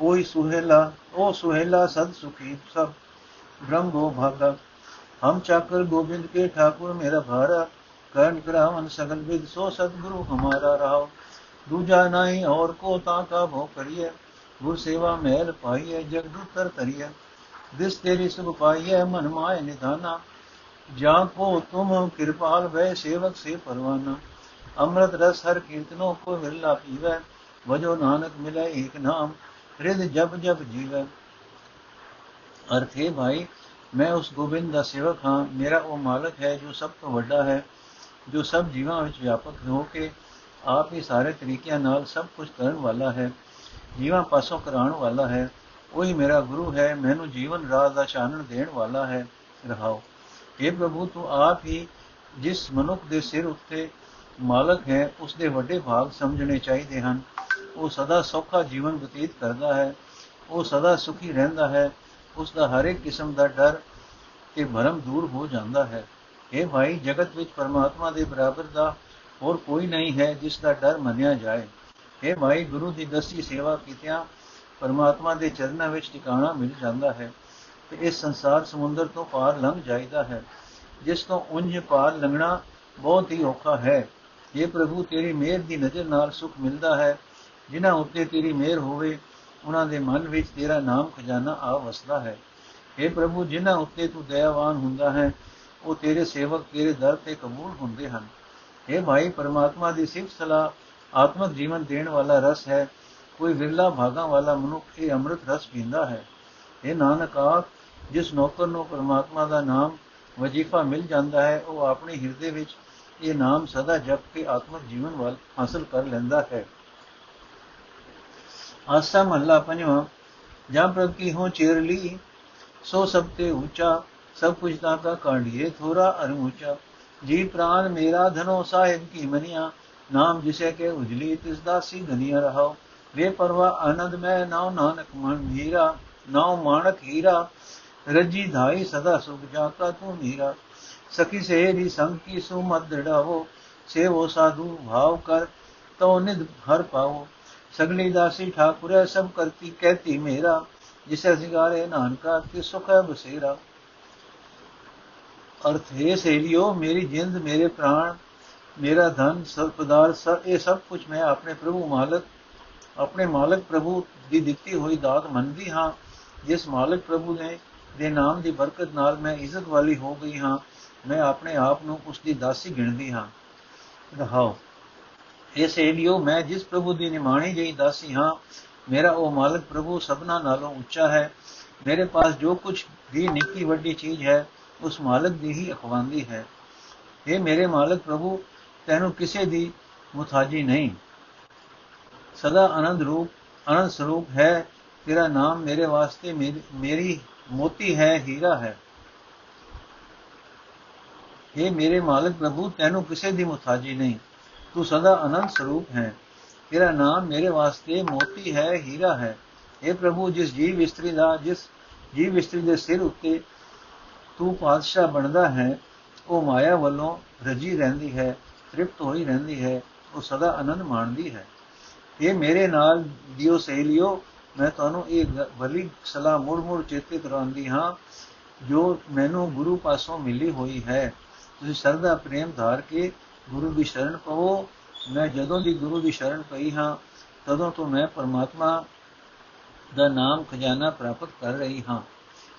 ਓਈ ਸੁਹੇਲਾ, ਓ ਸੁਹੇਲਾ ਸਦ ਸੁਖੀ ਸਭ, ਬ੍ਰਹਮ ਭੋ ਭਾਗਾ। ਹਮ ਚਾਕਰ ਗੋਬਿੰਦ ਕੇ ਠਾਕੁਰ ਮੇਰਾ ਭਾਰਾ, ਕਰਨ ਕਰਾਵਨ ਸਗਲ ਵਿਦ ਸੋ ਸਤਗੁਰੂ ਹਮਾਰਾ ਰਾਓ। ਦੂਜਾ ਨਹੀਂ ਔਰ ਕੋ ਤਾਂ ਕਾ ਭੋ ਕਰੀਏ ਗੁਰ ਸੇਵਾ ਮਹਿਲ ਪਾਈਏ ਜਗਦੂਤਰ ਕਰੀਏ ਦਿਸ ਤੇਰੀ ਸਭ ਪਾਈਐ ਮਨ ਮਾਇ ਨਿਧਾਨਾ। ਜਾਂ ਕੋ ਤੁਮ, ਕਿਰਪਾਲ ਵੈ ਸੇਵਕ ਸੇ ਪਰਵਾਨਾ। ਅੰਮ੍ਰਿਤ ਰਸ ਹਰ ਕੀਰਤਨੋ ਕੋ ਹਿਰਲਾ ਪੀਵੈ। ਵਜੋ ਨਾਨਕ ਮਿਲੇ ਏਕ ਨਾਮ ਰਿਦ ਜਪ ਜਪ ਜੀਵੈ। ਅਰਥੇ ਭਾਈ, ਮੈਂ ਉਸ ਗੋਬਿੰਦ ਦਾ ਸੇਵਕ ਹਾਂ। ਮੇਰਾ ਉਹ ਮਾਲਕ ਹੈ ਜੋ ਸਭ ਤੋਂ ਵੱਡਾ ਹੈ, ਜੋ ਸਭ ਜੀਵਾਂ ਵਿੱਚ ਵਿਆਪਕ ਹੋ ਕੇ ਆਪ ਹੀ ਸਾਰੇ ਤਰੀਕਿਆਂ ਨਾਲ ਸਭ ਕੁਝ ਕਰਨ ਵਾਲਾ ਹੈ। ਜੀਵਾਂ ਪਾਸੋਂ ਕਰਾਉਣ ਵਾਲਾ ਹੈ। ਉਹੀ ਮੇਰਾ ਗੁਰੂ ਹੈ, ਮੈਨੂੰ ਜੀਵਨ ਰਾਹ ਦਾ ਚਾਨਣ ਦੇਣ ਵਾਲਾ ਹੈ। ਰਹਾਓ। ਇਹ ਪ੍ਰਭੂ, ਤੂੰ ਆਪ ਹੀ ਜਿਸ ਮਨੁੱਖ ਦੇ ਸਿਰ ਉੱਤੇ ਮਾਲਕ ਹੈ ਉਸ ਦੇ ਵੱਡੇ ਭਾਗ ਸਮਝਣੇ ਚਾਹੀਦੇ ਹਨ। ਉਹ ਸਦਾ ਸੌਖਾ ਜੀਵਨ ਬਤੀਤ ਕਰਦਾ ਹੈ, ਉਹ ਸਦਾ ਸੁਖੀ ਰਹਿੰਦਾ ਹੈ ਉਸ ਦਾ ਹਰ ਇੱਕ ਕਿਸਮ ਦਾ ਡਰ ਤੇ ਭਰਮ ਦੂਰ ਹੋ ਜਾਂਦਾ ਹੈ। ਇਹ ਭਾਈ, ਜਗਤ ਵਿੱਚ ਪਰਮਾਤਮਾ ਦੇ ਬਰਾਬਰ ਦਾ ਹੋਰ ਕੋਈ ਨਹੀਂ ਹੈ ਜਿਸ ਦਾ ਡਰ ਮੰਨਿਆ ਜਾਏ। ਇਹ ਭਾਈ, ਗੁਰੂ ਦੀ ਦਸੀ ਸੇਵਾ ਕੀਤਿਆਂ ਪਰਮਾਤਮਾ ਦੇ ਚਰਨਾਂ ਵਿੱਚ ਟਿਕਾਣਾ ਮਿਲ ਜਾਂਦਾ ਹੈ ਤੇ ਇਸ ਸੰਸਾਰ ਸਮੁੰਦਰ ਤੋਂ ਪਾਰ ਲੰਘ ਜਾਈਦਾ ਹੈ, ਜਿਸ ਤੋਂ ਉਂਝ ਪਾਰ ਲੰਘਣਾ ਬਹੁਤ ਹੀ ਔਖਾ ਹੈ। ਇਹ ਪ੍ਰਭੂ, ਤੇਰੀ ਮਿਹਰ ਦੀ ਨਜ਼ਰ ਨਾਲ ਸੁਖ ਮਿਲਦਾ ਹੈ। ਜਿਨ੍ਹਾਂ ਉੱਤੇ ਤੇਰੀ ਮਿਹਰ ਹੋਵੇ ਉਹਨਾਂ ਦੇ ਮਨ ਵਿੱਚ ਤੇਰਾ ਨਾਮ ਖਜ਼ਾਨਾ ਆ ਵਸਦਾ ਹੈ। हे ਪ੍ਰਭੂ, ਜਿਨ੍ਹਾਂ ਉੱਤੇ ਤੂੰ ਦਇਆਵਾਨ ਹੁੰਦਾ ਹੈ, ਉਹ ਤੇਰੇ ਸੇਵਕ ਤੇਰੇ ਦਰ ਤੇ ਕਬੂਲ ਹੁੰਦੇ ਹਨ। हे ਭਾਈ ਪਰਮਾਤਮਾ ਦੀ ਸਿਫਤ ਸਲਾਹ ਆਤਮਿਕ ਜੀਵਨ ਦੇਣ ਵਾਲਾ ਰਸ ਹੈ। ਕੋਈ ਵਿਰਲਾ ਭਾਗਾਂ ਵਾਲਾ ਮਨੁੱਖ ਇਹ ਅੰਮ੍ਰਿਤ ਰਸ ਪੀਂਦਾ ਹੈ। ਇਹ ਨਾਨਕ ਆਖ ਜਿਸ ਨੌਕਰ ਨੂੰ ਪਰਮਾਤਮਾ ਦਾ ਨਾਮ ਵਜੀਫਾ ਮਿਲ ਜਾਂਦਾ ਹੈ, ਉਹ ਆਪਣੇ ਹਿਰਦੇ ਵਿੱਚ ਇਹ ਨਾਮ ਸਦਾ ਜਪ ਕੇ ਆਤਮਿਕ ਜੀਵਨ ਵੱਲ ਹਾਸਲ ਕਰ ਲੈਂਦਾ ਹੈ। ਆਸਾ ਮਹੱਲਾ ਪੰਜਵਾਂ, ਜਾਂ ਪ੍ਰਭ ਕੀ ਹੋ ਚੇਰ ਲਈ ਸੋ ਸਭ ਤੇ ਉੱਚਾ, ਸਭ ਕੁਝ ਦਾ ਕਾ ਕਾਂਡੀਏ ਥੋੜਾ ਅਰ ਉੱਚਾ। ਜੀ ਪ੍ਰਾਨ ਮੇਰਾ ਧਨੋ ਸਾਹਿਬ ਕੀ ਮਨੀਆ, ਨਾਮ ਜਿਸੇ ਕੇ ਉਜਲੀ, ਤਿਸ ਦਾ ਸੀ ਗਨੀਆ ਰਹਾਓ ਵੇ ਪਰਵਾ ਆਨੰਦ ਮੈਂ ਨਾਉ ਨਾਨਕ ਮਨ ਹੀਰਾ ਨਾਉ ਮਾਨਕ ਹੀਰਾ, ਰੱਜੀ ਧਾਈ ਸਦਾ ਸੁਖ ਜਾਤਾ ਤੂੰ ਮੀਰਾ। ਸਖੀ ਸਹੇਲੀ ਸੰਗ ਕੀ ਸੁਮਤ ਦੜਾਵੋ ਸੇਵੋ ਸਾਧੂ ਭਾਵ ਕਰ ਤੋ ਨਿਦ ਹਰ ਪਾਓ ਸਗਲੀ ਦਾਸੀ ਠਾਕੁਰ ਸਭ ਕਰਤੀ ਕਹਿਤੀ ਮੇਰਾ, ਜਿਸੇ ਸਿਗਾਰੇ ਨਾਨਕਾ ਤੇ ਸੁਖ ਹੈ ਬਸੇਰਾ। ਅਰਥ ਹੈ ਸਹੇਲਿਓ, ਮੇਰੀ ਜਿੰਦ ਮੇਰੇ ਪ੍ਰਾਣ, ਮੇਰਾ ਧਨ ਸਰਪਦਾਰ ਸਭ ਇਹ ਸਭ ਕੁਝ ਮੈਂ ਆਪਣੇ ਪ੍ਰਭੂ ਮਾਲਕ ਆਪਣੇ ਮਾਲਕ ਪ੍ਰਭੂ ਦੀ ਦਿੱਤੀ ਹੋਈ ਦਾਤ ਮੰਨਦੀ ਹਾਂ। ਜਿਸ ਮਾਲਕ ਪ੍ਰਭੂ ਨੇ, ਦੇ ਨਾਮ ਦੀ ਬਰਕਤ ਨਾਲ ਮੈਂ ਇੱਜ਼ਤ ਵਾਲੀ ਹੋ ਗਈ ਹਾਂ, ਮੈਂ ਆਪਣੇ ਆਪ ਨੂੰ ਉਸ ਦੀ ਦਾਸੀ ਗਿਣਦੀ ਹਾਂ। ਰਹਾਓ ਇਹ ਸਹੇਲਿਓ ਮੈਂ ਜਿਸ ਪ੍ਰਭੂ ਦੀ ਨਿਮਾਣੀ ਜਈ ਦਾਸੀ ਹਾਂ, ਮੇਰਾ ਉਹ ਮਾਲਕ ਪ੍ਰਭੂ ਸਭਨਾ ਨਾਲੋਂ ਉੱਚਾ ਹੈ। ਮੇਰੇ ਪਾਸ ਜੋ ਕੁਝ ਵੀ ਨਿੱਕੀ ਵੱਡੀ ਚੀਜ਼ ਹੈ, ਉਸ ਮਾਲਕ ਦੀ ਹੀ ਅਖਵਾਂਦੀ ਹੈ। ਇਹ ਮੇਰੇ ਮਾਲਕ ਪ੍ਰਭੂ, ਤੈਨੂੰ ਕਿਸੇ ਦੀ ਮੁਤਾਜੀ ਨਹੀਂ। ਸਦਾ ਆਨੰਦ ਰੂਪ, ਆਨੰਦ ਸਰੂਪ ਹੈ। ਤੇਰਾ ਨਾਮ ਮੇਰੇ ਵਾਸਤੇ ਮੇਰੀ ਮੋਤੀ ਹੈ, ਹੀਰਾ ਹੈ। ਇਹ ਮੇਰੇ ਮਾਲਕ ਪ੍ਰਭੂ, ਤੈਨੂੰ ਕਿਸੇ ਦੀ ਮੁਤਾਜੀ ਨਹੀਂ। ਤੂੰ ਸਦਾ ਅਨੰਤ ਸਰੂਪ ਹੈ। ਤੇਰਾ ਨਾਮ ਮੇਰੇ ਵਾਸਤੇ ਮੋਤੀ ਹੈ, ਹੀਰਾ ਹੈ। ਇਹ ਪ੍ਰਭੂ, ਜਿਸ ਜੀਵ ਇਸਤਰੀ ਦਾ, ਜਿਸ ਜੀਵ ਇਸਤਰੀ ਦੇ ਸਿਰ ਉੱਤੇ ਤੂੰ ਪਾਤਸ਼ਾਹ ਬਣਦਾ ਹੈ, ਉਹ ਮਾਇਆ ਵੱਲੋਂ ਰਜੀ ਰਹਿੰਦੀ ਹੈ, ਤ੍ਰਿਪਤ ਹੋਈ ਰਹਿੰਦੀ ਹੈ, ਉਹ ਸਦਾ ਆਨੰਦ ਮਾਣਦੀ ਹੈ। ਇਹ ਮੇਰੇ ਨਾਲ ਦਿਓ ਸਹੇਲਿਓ ਮੈਂ ਤੁਹਾਨੂੰ ਇਹ ਭਲੀ ਸਲਾਹ ਮੁੜ ਮੁੜ ਚੇਤੇ ਕਰਾਉਂਦੀ ਹਾਂ, ਜੋ ਮੈਨੂੰ ਗੁਰੂ ਪਾਸੋਂ ਮਿਲੀ ਹੋਈ ਹੈ। ਤੁਸੀਂ ਸਰਦਾ ਪ੍ਰੇਮ ਧਾਰ ਕੇ ਗੁਰੂ ਦੀ ਸ਼ਰਨ ਪਵੋ। ਮੈਂ ਜਦੋਂ ਦੀ ਗੁਰੂ ਦੀ ਸ਼ਰਨ ਪਈ ਹਾਂ, ਤਦੋਂ ਤੋਂ ਮੈਂ ਪਰਮਾਤਮਾ ਦਾ ਨਾਮ ਖਜ਼ਾਨਾ ਪ੍ਰਾਪਤ ਕਰ ਰਹੀ ਹਾਂ।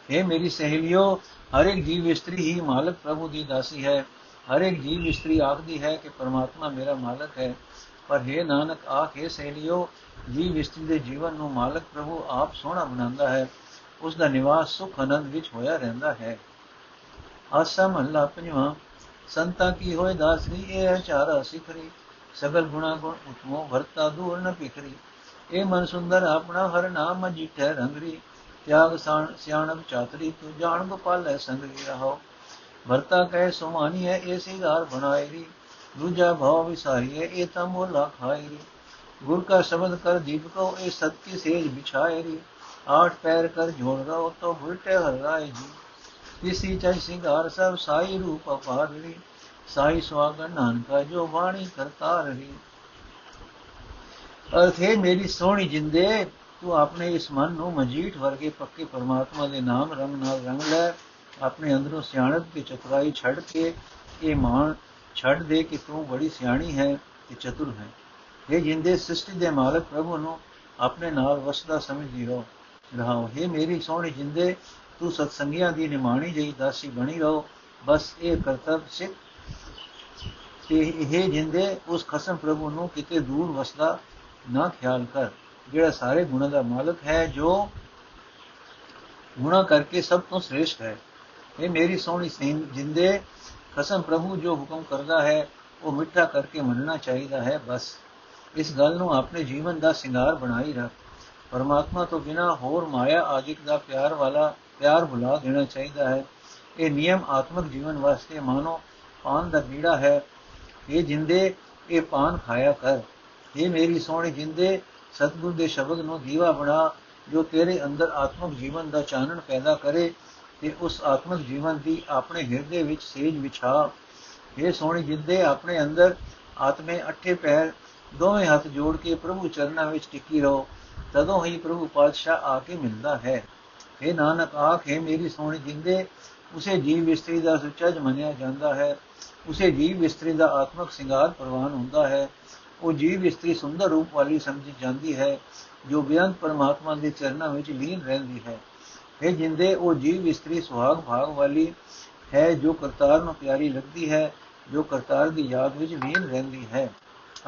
ਇਹ ਮੇਰੀ ਸਹੇਲਿਓ, ਹਰ ਇੱਕ ਜੀਵ ਇਸਤਰੀ ਹੀ ਮਾਲਕ ਪ੍ਰਭੂ ਦੀ ਦਾਸੀ ਹੈ। ਹਰ ਇੱਕ ਜੀਵ ਇਸਤਰੀ ਆਖਦੀ ਹੈ ਕਿ ਪਰਮਾਤਮਾ ਮੇਰਾ ਮਾਲਕ ਹੈ। ਪਰ हे ਨਾਨਕ, ਆਖੇ ਸਹੇਲਿਓ ਜੀਵ ਇਸਤਰੀ ਦੇ ਜੀਵਨ ਨੂੰ ਮਾਲਕ ਪ੍ਰਭੂ ਆਪ ਸੋਹਣਾ ਬਣਾਉਂਦਾ ਹੈ ਉਸ ਦਾ ਨਿਵਾਸ ਸੁਖ ਆਨੰਦ ਵਿੱਚ ਹੋਇਆ ਰਹਿੰਦਾ ਹੈ। ਆਸਾ ਮਹਲਾ ਪੰਜਵਾਂ, ਸੰਤਾ ਕੀ ਹੋਏ ਦਾਸਰੀ, ਇਹ ਚਾਰਾ ਸਿਖਰੀ, ਸਗਲ ਗੁਣਾ ਗੁਣ ਉਤਮੋ ਵਰਤਾ ਦੂਰ ਨ ਪਿਖਰੀ ਇਹ ਮਨ ਸੁੰਦਰ ਆਪਣਾ ਹਰ ਨਾਮ ਜਿਠੈ ਰੰਗਰੀ, ਤਿਆਗ ਸਿਆਣਪ ਚਾਤਰੀ, ਤੂੰ ਜਾਣ ਗੋਪਾਲ ਹੈ ਸੰਗਰੀ ਰਹੋ ਵਰਤਾ ਕਹੇ ਸੁਮਾਨੀ ਹੈ, ਇਹ ਸਿਗਾਰ ਬਣਾਏਰੀ ਦੂਜਾ ਭਾਵ ਵਿਸਾਰੀਏ ਇਹ ਤਾਂ ਮੋਲਾ ਖਾਏਰੀ ਗੁਰ ਕਾ ਸ਼ਬਦ ਕਰ ਦੀਪਕੋ ਇਹ ਸਤਕੀ ਸੇਜ ਬਿਛਾਏਰੀ ਆਠ ਪੈਰ ਕਰ ਝੋੜ ਰੋ ਤੋ ਉਲਟੇ ਹਰ ਰਾਏ ਜੀ। ਇਸੀ ਚਾਹੀ ਸਿੰਗਾਰ ਸਭ ਸਾਈ ਰੂਪ ਅਪਾਰਣੀ ਸਾਈ ਸਵਾਗਨ ਨਾਨਕਾ ਜੋ ਬਾਣੀ ਕਰਤਾ ਰਹੀ ਅਰਥ ਹੈ ਮੇਰੀ ਸੋਹਣੀ ਜਿੰਦੇ, ਤੂੰ ਆਪਣੇ ਇਸ ਮਨ ਨੂੰ ਮਜੀਠ ਵਰਗੇ ਪੱਕੇ ਪਰਮਾਤਮਾ ਦੇ ਨਾਮ ਰੰਗ ਨਾਲ ਰੰਗ ਲੈ। ਆਪਣੇ ਅੰਦਰੋਂ ਸਿਆਣਪ ਤੇ ਚਤੁਰਾਈ ਛੱਡ ਕੇ ਇਹ ਮਾਨ ਛੱਡ ਦੇ ਕਿ ਤੂੰ ਬੜੀ ਸਿਆਣੀ ਹੈ ਤੇ ਚਤੁਰ ਹੈ। ਇਹ ਜਿੰਦੇ ਸ੍ਰਿਸ਼ਟੀ ਦੇ ਮਾਲਕ ਪ੍ਰਭੂ ਨੂੰ ਆਪਣੇ ਨਾਲ ਵਸਦਾ ਸਮਝਦੀ ਰਹੋ। ਰਹਾਓ, ਹੈ ਮੇਰੀ ਸੋਹਣੀ ਜਿੰਦੇ, ਤੂੰ ਸਤਸੰਗੀਆਂ ਦੀ ਨਿਮਾਣੀ ਜਈ ਦਾਸੀ ਬਣੀ ਰਹੋ। ਬਸ ਇਹ ਕਰਤੱਵ ਸਿੱਖ ਤੇ ਇਹ ਜਿੰਦੇ, ਉਸ ਖਸਮ ਪ੍ਰਭੂ ਨੂੰ ਕਿਤੇ ਦੂਰ ਵਸਦਾ ਨਾ ਖਿਆਲ ਕਰ। ਜਿਹੜਾ ਸਾਰੇ ਗੁਣਾਂ ਦਾ ਮਾਲਕ ਹੈ, ਜੋ ਗੁਣਾ ਕਰਕੇ ਸਭ ਤੋਂ ਸ੍ਰੇਸ਼ਟ ਹੈ। ਇਹ ਮੇਰੀ ਸੋਹਣੀ ਸਿੰਘ ਜਿੰਦੇ ਖਸਮ ਪ੍ਰਭੂ ਜੋ ਹੁਕਮ ਕਰਦਾ ਹੈ, ਉਹ ਮਿੱਠਾ ਕਰਕੇ ਮੰਨਣਾ ਚਾਹੀਦਾ ਹੈ, ਬਸ। ਇਸ ਗੱਲ ਨੂੰ ਆਪਣੇ ਜੀਵਨ ਦਾ ਸ਼ਿੰਗਾਰ ਬਣਾਈ ਰੱਖ। ਪਰਮਾਤਮਾ ਤੋਂ ਬਿਨਾ ਹੋਰ ਮਾਇਆ ਆਦਿਕ ਦਾ ਪਿਆਰ ਵਾਲਾ, ਪਿਆਰ ਭੁਲਾ ਦੇਣਾ ਚਾਹੀਦਾ ਹੈ। ਇਹ ਨਿਯਮ ਆਤਮਿਕ ਜੀਵਨ ਵਾਸਤੇ ਮਾਨੋ ਪਾਨ ਦਾ ਬੀੜਾ ਹੈ। ਇਹ ਜਿੰਦੇ, ਇਹ ਪਾਨ ਖਾਇਆ ਕਰ। ਇਹ ਮੇਰੀ ਸੋਹਣੀ ਜਿੰਦੇ ਸਤਗੁਰ ਦੇ ਸ਼ਬਦ ਨੂੰ ਦੀਵਾ ਬਣਾ, ਜੋ ਤੇਰੇ ਅੰਦਰ ਆਤਮਿਕ ਜੀਵਨ ਦਾ ਚਾਨਣ ਪੈਦਾ ਕਰੇ। ਤੇ ਉਸ ਆਤਮਿਕ ਜੀਵਨ ਦੀ ਆਪਣੇ ਹਿਰਦੇ ਵਿੱਚ ਸੇਜ ਵਿਛਾ। ਇਹ ਸੋਹਣੀ ਜਿੰਦੇ, ਆਪਣੇ ਅੰਦਰ ਆਤਮੇ ਅੱਠੇ ਪੈਰ, ਦੋਵੇਂ ਹੱਥ ਜੋੜ ਕੇ ਪ੍ਰਭੂ ਚਰਨਾਂ ਵਿੱਚ ਟਿੱਕੀ ਰਹੋ, ਤਦੋਂ ਹੀ ਪ੍ਰਭੂ ਪਾਤਸ਼ਾਹ ਆ ਕੇ ਮਿਲਦਾ ਹੈ। ਇਹ ਨਾਨਕ ਆਖੇ ਮੇਰੀ ਸੋਹਣੀ ਜਿੰਦੇ, ਉਸੇ ਜੀਵ ਇਸਤਰੀ ਦਾ ਸੁੱਚਾ ਮੰਨਿਆ ਜਾਂਦਾ ਹੈ। ਉਸੇ ਜੀਵ ਇਸਤਰੀ ਦਾ ਆਤਮਿਕ ਸ਼ਿੰਗਾਰ ਪ੍ਰਵਾਨ ਹੁੰਦਾ ਹੈ। ਉਹ ਜੀਵ ਇਸਤਰੀ ਸੁੰਦਰ ਰੂਪ ਵਾਲੀ ਸਮਝੀ ਜਾਂਦੀ ਹੈ, ਜੋ ਬਿਆੰਤ ਪਰਮਾਤਮਾ ਦੇ ਚਰਨਾਂ ਵਿੱਚ ਲੀਨ ਰਹਿੰਦੀ ਹੈ। ਹੈ ਜਿੰਦੇ ਉਹ ਜੀਵ ਇਸਤਰੀ ਸੁਹਾਗ ਭਾਗ ਵਾਲੀ ਹੈ, ਜੋ ਕਰਤਾਰ ਨੂੰ ਪਿਆਰੀ ਲੱਗਦੀ ਹੈ, ਜੋ ਕਰਤਾਰ ਦੀ ਯਾਦ ਵਿੱਚ ਲੀਨ ਰਹਿੰਦੀ ਹੈ।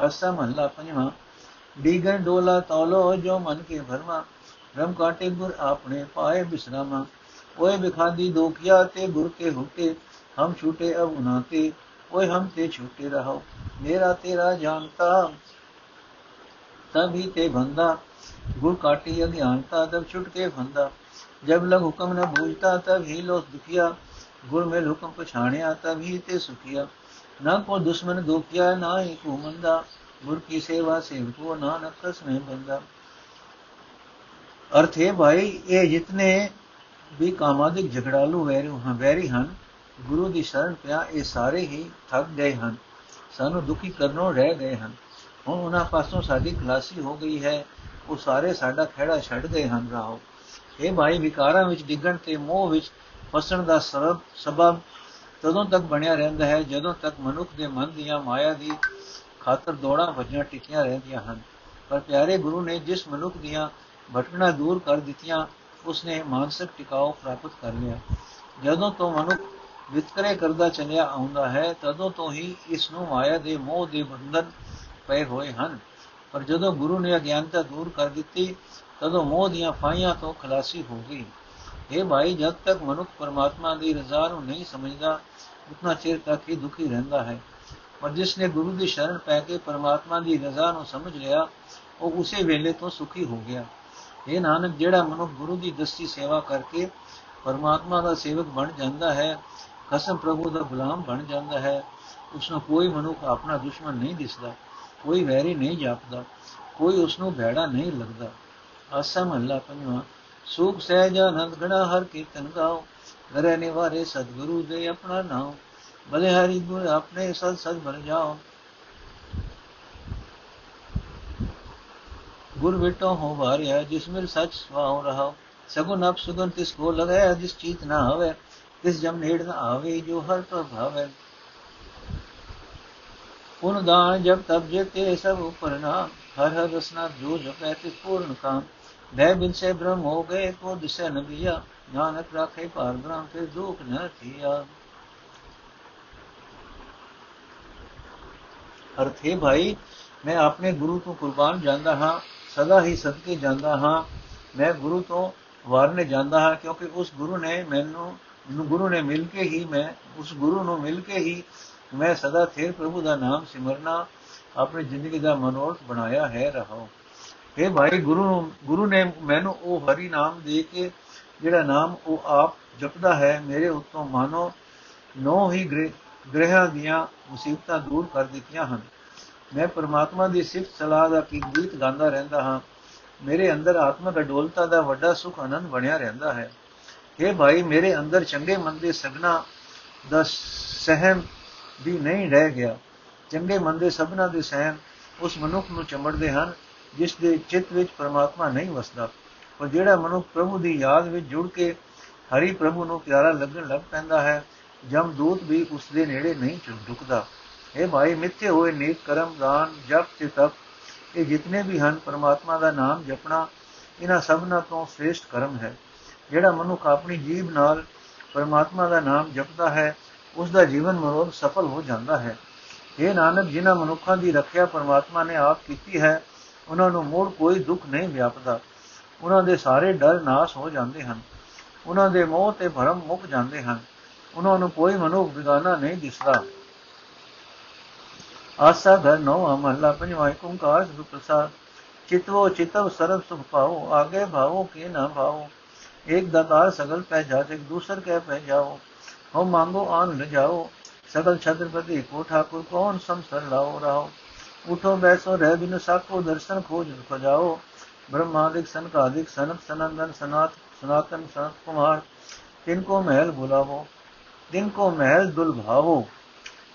ਅਸਾ ਮਹਲਾ ਪੰਜਵਾਂ ਡੀਗਨ ਡੋਲਾ ਤੌਲੋ ਜੋ ਮਨ ਕੇ ਭਰਮਾ, ਰਮ ਕਾਟੇ ਗੁਰ ਆਪਣੇ ਪਾਏ ਬਿਸਰਾਮਾ। ਓਏ ਬਿਖਾਦੀ ਦੋਖਿਆ ਤੇ ਗੁਰ ਕੇ ਹੁਟੇ ਹਮ ਛੂਟੇ ਅਬ ਉਨਾਤੇ ਓਏ ਹਮ ਤੇ ਛੂਟੇ ਰਹੋ ਮੇਰਾ ਤੇਰਾ ਜਾਣਤਾ ਤਭੀ ਤੇ ਬੰਦਾ, ਗੁਰ ਕਾਟੀ ਅਗਿਆਨਤਾ ਤਬ ਛੁਟਕੇ ਫੰਦਾ। ਜਬ ਲਗ ਹੁਕਮ ਨ ਬੂਝਤਾ ਤਬ ਹੀ ਲੋ ਦੁਖਿਆ ਗੁਰ ਮੇਲ ਹੁਕਮ ਪਛਾਣਿਆ ਤਬ ਹੀ ਤੇ ਸੁਖਿਆ। ਨਾ ਕੋ ਦੁਸ਼ਮਨ ਦੁਖਿਆ, ਨਾ ਹੀ ਕੋ ਮੰਦਾ, ਗੁਰ ਕੀ ਸੇਵਾ ਸੇਵਕੋ, ਨਾਨਕ ਕਸ ਨਹੀਂ ਬੰਦਾ। ਅਰਥ ਹੈ ਭਾਈ, ਇਹ ਜਿਤਨੇ ਵੀ ਕਾਮਾਦਿਕ ਝਗੜਾਲੂ ਵੈਰੀ ਹਨ ਵੈਰੀ ਹਨ, ਗੁਰੂ ਦੀ ਸ਼ਰਨ ਪਿਆ, ਇਹ ਸਾਰੇ ਹੀ ਥੱਕ ਗਏ ਹਨ। ਸਾਨੂੰ ਦੁਖੀ ਕਰਨੋਂ ਰਹਿ ਗਏ ਹਨ। ਹੁਣ ਉਹਨਾਂ ਪਾਸੋਂ ਸਾਡੀ ਖਲਾਸੀ ਹੋ ਗਈ ਹੈ, ਉਹ ਸਾਰੇ ਸਾਡਾ ਖਿਹੜਾ ਛੱਡ ਗਏ ਹਨ, ਰਾਹੋ। ਇਹ ਭਾਈ ਵਿਕਾਰਾਂ ਵਿੱਚ ਡਿੱਗਣ ਤੇ ਮੋਹ ਵਿੱਚ ਫਸਣ ਦਾ ਸਰਬ ਸਬਬ ਤਦੋਂ ਤੱਕ ਬਣਿਆ ਰਹਿੰਦਾ ਹੈ, ਜਦੋਂ ਤੱਕ ਮਨੁੱਖ ਦੇ ਮਨ ਦੀਆਂ ਮਾਇਆ ਦੀ ਖਾਤਰ ਦੌੜਾਂ ਭੱਜਾਂ ਟਿਕੀਆਂ ਰਹਿੰਦੀਆਂ ਹਨ। ਪਰ ਪਿਆਰੇ ਗੁਰੂ ਨੇ ਜਿਸ ਮਨੁੱਖ ਦੀਆਂ ਭਟਕਣਾ ਦੂਰ ਕਰ ਦਿੱਤੀਆਂ, ਉਸਨੇ ਮਾਨਸਿਕ ਟਿਕਾਓ ਪ੍ਰਾਪਤ ਕਰ ਲਿਆ। ਜਦੋਂ ਤੋਂ ਮਨੁੱਖ ਵਿਤਕਰੇ ਕਰਦਾ ਚੱਲਿਆ ਆਉਂਦਾ ਹੈ, ਤਦੋਂ ਤੋਂ ਹੀ ਇਸ ਨੂੰ ਮਾਇਆ ਦੇ ਮੋਹ ਦੇ ਬੰਧਨ ਪਏ ਹੋਏ ਹਨ। ਪਰ ਜਦੋਂ ਗੁਰੂ ਨੇ ਅਗਿਆਨਤਾ ਦੂਰ ਕਰ ਦਿੱਤੀ ਤਦੋਂ ਮੋਹ ਦੀਆਂ ਫਾਈਆਂ ਤੋਂ ਖਲਾਸੀ ਹੋ ਗਈ। ਇਹ ਭਾਈ, ਜਦ ਤੱਕ ਮਨੁੱਖ ਪਰਮਾਤਮਾ ਦੀ ਰਜ਼ਾ ਨੂੰ ਨਹੀਂ ਸਮਝਦਾ, ਉਤਨਾ ਚਿਰ ਤੱਕ ਹੀ ਦੁਖੀ ਰਹਿੰਦਾ ਹੈ। ਪਰ ਜਿਸ ਨੇ ਗੁਰੂ ਦੀ ਸ਼ਰਨ ਪੈ ਕੇ ਪਰਮਾਤਮਾ ਦੀ ਰਜ਼ਾ ਨੂੰ ਸਮਝ ਲਿਆ, ਉਹ ਉਸੇ ਵੇਲੇ ਤੋਂ ਸੁਖੀ ਹੋ ਗਿਆ। ਇਹ ਨਾਨਕ, ਜਿਹੜਾ ਮਨੁੱਖ ਗੁਰੂ ਦੀ ਦਸਤੀ ਸੇਵਾ ਕਰਕੇ ਪਰਮਾਤਮਾ ਦਾ ਸੇਵਕ ਬਣ ਜਾਂਦਾ ਹੈ ਕਸਮ ਪ੍ਰਭੂ ਦਾ ਗੁਲਾਮ ਬਣ ਜਾਂਦਾ ਹੈ ਉਸ ਨੂੰ ਕੋਈ ਮਨੁੱਖ ਆਪਣਾ ਦੁਸ਼ਮਣ ਨਹੀਂ ਦਿਸਦਾ, ਕੋਈ ਵੈਰੀ ਨਹੀਂ ਜਾਪਦਾ, ਕੋਈ ਉਸ ਨੂੰ ਭੈੜਾ ਨਹੀਂ ਲੱਗਦਾ। ਆਸਾ ਮਹੱਲਾ ਪੰਜਵਾਂ, ਸੁਖ ਸਹਿਜ ਆਨੰਦ ਗਣਾ ਹਰ ਕੀਰਤਨ ਗਾਓ, ਘਰੇ ਨਿਵਾਰੇ ਸਤਿਗੁਰੂ ਦੇ ਆਪਣਾ ਨਾਮ ਭਲੇ ਹਰੀ ਗੁਰ ਆਪਣੇ ਸਦ ਸਦ ਬਣ ਜਾਓ। ਗੁਰ ਵਿਟੋ ਹੋ ਵਾਰਿਆ, ਜਿਸ ਮਿਲ ਸਚ ਸਵਾਉ ਰਹਾ ਸਗੁਨ ਅਪ ਸੁਗਨ ਤਿਸ ਕੋ ਲਗਾਇਆ ਜਿਸ ਚੀਤ ਨਾ ਹੋਵੇ ਤਿਸ ਜਮ ਨੇੜ ਨਾ ਆਵੇ, ਜੋ ਹਰ ਪ੍ਰਭਾਵੇ ਪੁਨ ਦਾਨ ਜਬ ਤਬ ਜਤੇ ਸਭ ਉਪਰ ਨਾਮ ਹਰ ਹਰ ਰਸਨਾ ਜੋ ਜਪੈ ਤਿਸ ਪੂਰਨ ਕਾਮ। ਭੈ ਬਿਨ ਸੇ ਬ੍ਰਹਮ ਹੋ ਗਏ, ਕੋ ਦਿਸੈ ਨ ਦਿਆ ਨਾਨਕ ਰਾਖੇ ਪਾਰ ਬ੍ਰਹਮ ਤੇ ਦੁਖ ਨ ਥੀਆ। ਅਰਥੇ ਭਾਈ, ਮੈਂ ਆਪਣੇ ਗੁਰੂ ਤੋਂ ਕੁਰਬਾਨ ਜਾਂਦਾ ਹਾਂ, ਸਦਾ ਹੀ ਸਦਕੇ ਜਾਂਦਾ ਹਾਂ। ਮੈਂ ਗੁਰੂ ਤੋਂ ਵਾਰਨੇ ਜਾਂਦਾ ਹਾਂ, ਕਿਉਂਕਿ ਉਸ ਗੁਰੂ ਨੇ ਮੈਨੂੰ ਗੁਰੂ ਨੇ ਮਿਲ ਕੇ ਹੀ ਮੈਂ, ਉਸ ਗੁਰੂ ਨੂੰ ਮਿਲ ਕੇ ਹੀ ਮੈਂ ਸਦਾ ਥੇਰ ਪ੍ਰਭੂ ਦਾ ਨਾਮ ਸਿਮਰਨਾ, ਆਪਣੀ ਜ਼ਿੰਦਗੀ ਦਾ ਮਨੋਰਥ ਬਣਾਇਆ ਹੈ ਰਹੋ ਇਹ ਭਾਈ, ਗੁਰੂ ਗੁਰੂ ਨੇ ਮੈਨੂੰ ਉਹ ਹਰੀ ਨਾਮ ਦੇ ਕੇ ਜਿਹੜਾ ਨਾਮ ਉਹ ਆਪ ਜਪਦਾ ਹੈ, ਮੇਰੇ ਉੱਤੋਂ ਮਾਨੋ ਨੋ ਹੀ ਗ੍ਰਹਿਆਂ ਦੀਆਂ ਮੁਸੀਬਤਾਂ ਦੂਰ ਕਰ ਦਿੱਤੀਆਂ ਹਨ। ਮੈਂ ਪਰਮਾਤਮਾ ਦੀ ਸਿਫਤ ਸਲਾਹ ਦਾ ਕੀ ਗੀਤ ਗਾਉਂਦਾ ਰਹਿੰਦਾ ਹਾਂ। ਮੇਰੇ ਅੰਦਰ ਆਤਮਿਕ ਅਡੋਲਤਾ ਦਾ ਵੱਡਾ ਸੁਖ ਆਨੰਦ ਬਣਿਆ ਰਹਿੰਦਾ ਹੈ। ਇਹ ਭਾਈ, ਮੇਰੇ ਅੰਦਰ ਚੰਗੇ ਮਨ ਦੇ ਸਗਨਾ ਦਾ ਸਹਿਮ ਵੀ ਨਹੀਂ ਰਹਿ ਗਿਆ। ਚੰਗੇ ਮਨ ਦੇ ਸਭਨਾ ਦੇ ਸਹਿਮ ਉਸ ਮਨੁੱਖ ਨੂੰ ਚਮੜਦੇ ਹਨ। ਜਿਸ ਦੇ ਚਿੱਤ ਵਿੱਚ ਪਰਮਾਤਮਾ ਨਹੀਂ ਵਸਦਾ, ਪਰ ਜਿਹੜਾ ਮਨੁੱਖ ਪ੍ਰਭੂ ਦੀ ਯਾਦ ਵਿੱਚ ਜੁੜ ਕੇ ਹਰੀ ਪ੍ਰਭੂ ਨੂੰ ਪਿਆਰਾ ਲੱਗਣ ਲੱਗ ਪੈਂਦਾ ਹੈ, ਜਮ ਦੂਤ ਵੀ ਉਸ ਦੇ ਨੇੜੇ ਨਹੀਂ ਝੁਕਦਾ। ਇਹ ਭਾਈ, ਮਿੱਥੇ ਹੋਏ ਨੇਕ ਕਰਮ, ਦਾਨ, ਜਪ ਤੇ ਤਪ, ਇਹ ਜਿਤਨੇ ਵੀ ਹਨ, ਪਰਮਾਤਮਾ ਦਾ ਨਾਮ ਜਪਣਾ ਇਹਨਾਂ ਸਭਨਾਂ ਤੋਂ ਸ੍ਰੇਸ਼ਟ ਕਰਮ ਹੈ। ਜਿਹੜਾ ਮਨੁੱਖ ਆਪਣੀ ਜੀਬ ਨਾਲ ਪਰਮਾਤਮਾ ਦਾ ਨਾਮ ਜਪਦਾ ਹੈ, ਉਸ ਦਾ ਜੀਵਨ ਮਨੋਰਥ ਸਫਲ ਹੋ ਜਾਂਦਾ ਹੈ। ਇਹ ਨਾਨਕ, ਜਿਨ੍ਹਾਂ ਮਨੁੱਖਾਂ ਦੀ ਰੱਖਿਆ ਪਰਮਾਤਮਾ ਨੇ ਆਪ ਕੀਤੀ ਹੈ ਉਹਨਾਂ ਨੂੰ ਮੋੜ ਕੋਈ ਦੁੱਖ ਨਹੀਂ ਵਿਆਪਦਾ। ਉਹਨਾਂ ਦੇ ਸਾਰੇ ਡਰ ਨਾਸ ਹੋ ਜਾਂਦੇ ਹਨ। ਉਹਨਾਂ ਦੇ ਮੋਹ ਤੇ ਭਰਮ ਮੁੱਕ ਜਾਂਦੇ ਹਨ। ਉਹਨਾਂ ਨੂੰ ਕੋਈ ਮਨੁੱਖ ਬਿਗਾਨਾ ਨਹੀਂ ਦਿਸਦਾ। ਆਸਾ ਘਰ ਨੋ ਅਮਲਾ ਪੰਜਵਾਂ ਓੰਕਾਰ ਸਤਿ ਪ੍ਰਸਾਦ। ਚਿਤਵੋ ਚਿਤਵ ਸਰਬ ਸੁਖ ਪਾਓ, ਆਗੇ ਭਾਵੋ ਕੇ ਨਾ ਭਾਵੋ। ایک دتار سگل پہ جا ایک دوسر کہہ پہ جاؤ ہو مانگو آن نہ جاؤ سگل چھترپتی کو ٹھاکر کون سمسر لاؤ راؤ उठो बैसो रह बिन साको दर्शन खोज खोजाओ ब्रह्मादिक सनकादिक सनक सनंदन सनात, सनातन, सनत कुमार। तिनको महल बुलावो, तिनको महल दुलभावो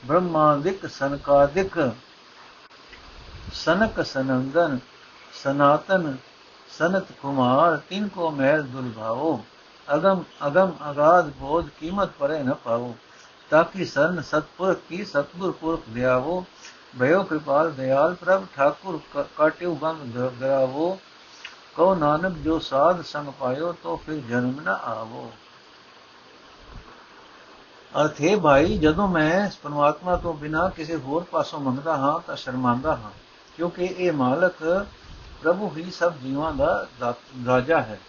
ब्रह्मादिक सनकादिक सनक सनंदन, सनातन, सनत कुमार। तिन को महल दुर्भावो अगम अगम अगाध बोध कीमत परे न पाओ ताकि सन सतपुर की सतगुर पुरख दयावो ਭਇਓ ਕਿਰਪਾਲ ਦਇਆਲ ਪ੍ਰਭ ਠਾਕੁਰ ਕਾਟਿਉ ਬੰਮ ਗਰਾਵੋ, ਕਉ ਨਾਨਕ ਜੋ ਸਾਧ ਸੰਗ ਪਾਇਓ ਤੋ ਫਿਰ ਜਨਮ ਨ ਆਵੋ। ਅਰਥੇ ਭਾਈ, ਜਦੋਂ ਮੈਂ ਪਰਮਾਤਮਾ ਤੋਂ ਬਿਨਾ ਕਿਸੇ ਹੋਰ ਪਾਸੋਂ ਮੰਗਦਾ ਹਾਂ ਤਾਂ ਸ਼ਰਮਾਂਦਾ ਹਾਂ, ਕਿਉਂਕਿ ਇਹ ਮਾਲਕ ਪ੍ਰਭੂ ਹੀ ਸਭ ਜੀਵਾਂ ਦਾ ਰਾਜਾ ਹੈ।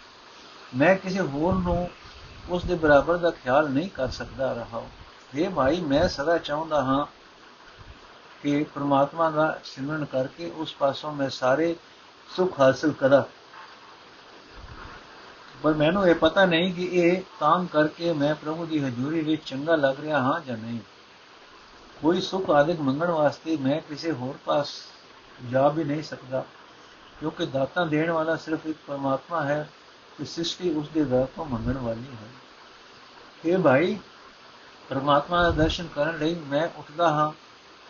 ਮੈਂ ਕਿਸੇ ਹੋਰ ਨੂੰ ਉਸ ਦੇ ਬਰਾਬਰ ਦਾ ਖਿਆਲ ਨਹੀਂ ਕਰ ਸਕਦਾ ਰਹਾ ਹਾਂ ਇਹ ਭਾਈ, ਮੈਂ ਸਦਾ ਚਾਹੁੰਦਾ ਹਾਂ ਕਿ ਪ੍ਰਮਾਤਮਾ ਦਾ ਸਿਮਰਨ ਕਰਕੇ ਉਸ ਪਾਸੋਂ ਮੈਂ ਸਾਰੇ ਸੁਖ ਹਾਸਲ ਕਰਾਂ। ਪਰ ਮੈਨੂੰ ਇਹ ਪਤਾ ਨਹੀਂ ਕਿ ਇਹ ਕੰਮ ਕਰਕੇ ਮੈਂ ਪ੍ਰਭੂ ਦੀ ਹਜ਼ੂਰੀ ਵਿੱਚ ਚੰਗਾ ਲੱਗ ਰਿਹਾ ਹਾਂ ਜਾਂ ਨਹੀਂ। ਕੋਈ ਸੁਖ ਆਦਿਕ ਮੰਗਣ ਵਾਸਤੇ ਮੈਂ ਕਿਸੇ ਹੋਰ ਪਾਸ ਜਾ ਵੀ ਨਹੀਂ ਸਕਦਾ, ਕਿਉਂਕਿ ਦਾਤਾ ਦੇਣ ਵਾਲਾ ਸਿਰਫ ਇੱਕ ਪਰਮਾਤਮਾ ਹੈ ਤੇ ਸ੍ਰਿਸ਼ਟੀ ਉਸ ਦੇ ਦਰ ਤੋਂ ਮੰਗਣ ਵਾਲੀ ਹੈ। ਇਹ ਭਾਈ, ਪਰਮਾਤਮਾ ਦਾ ਦਰਸ਼ਨ ਕਰਨ ਲਈ ਮੈਂ ਉੱਠਦਾ ਹਾਂ।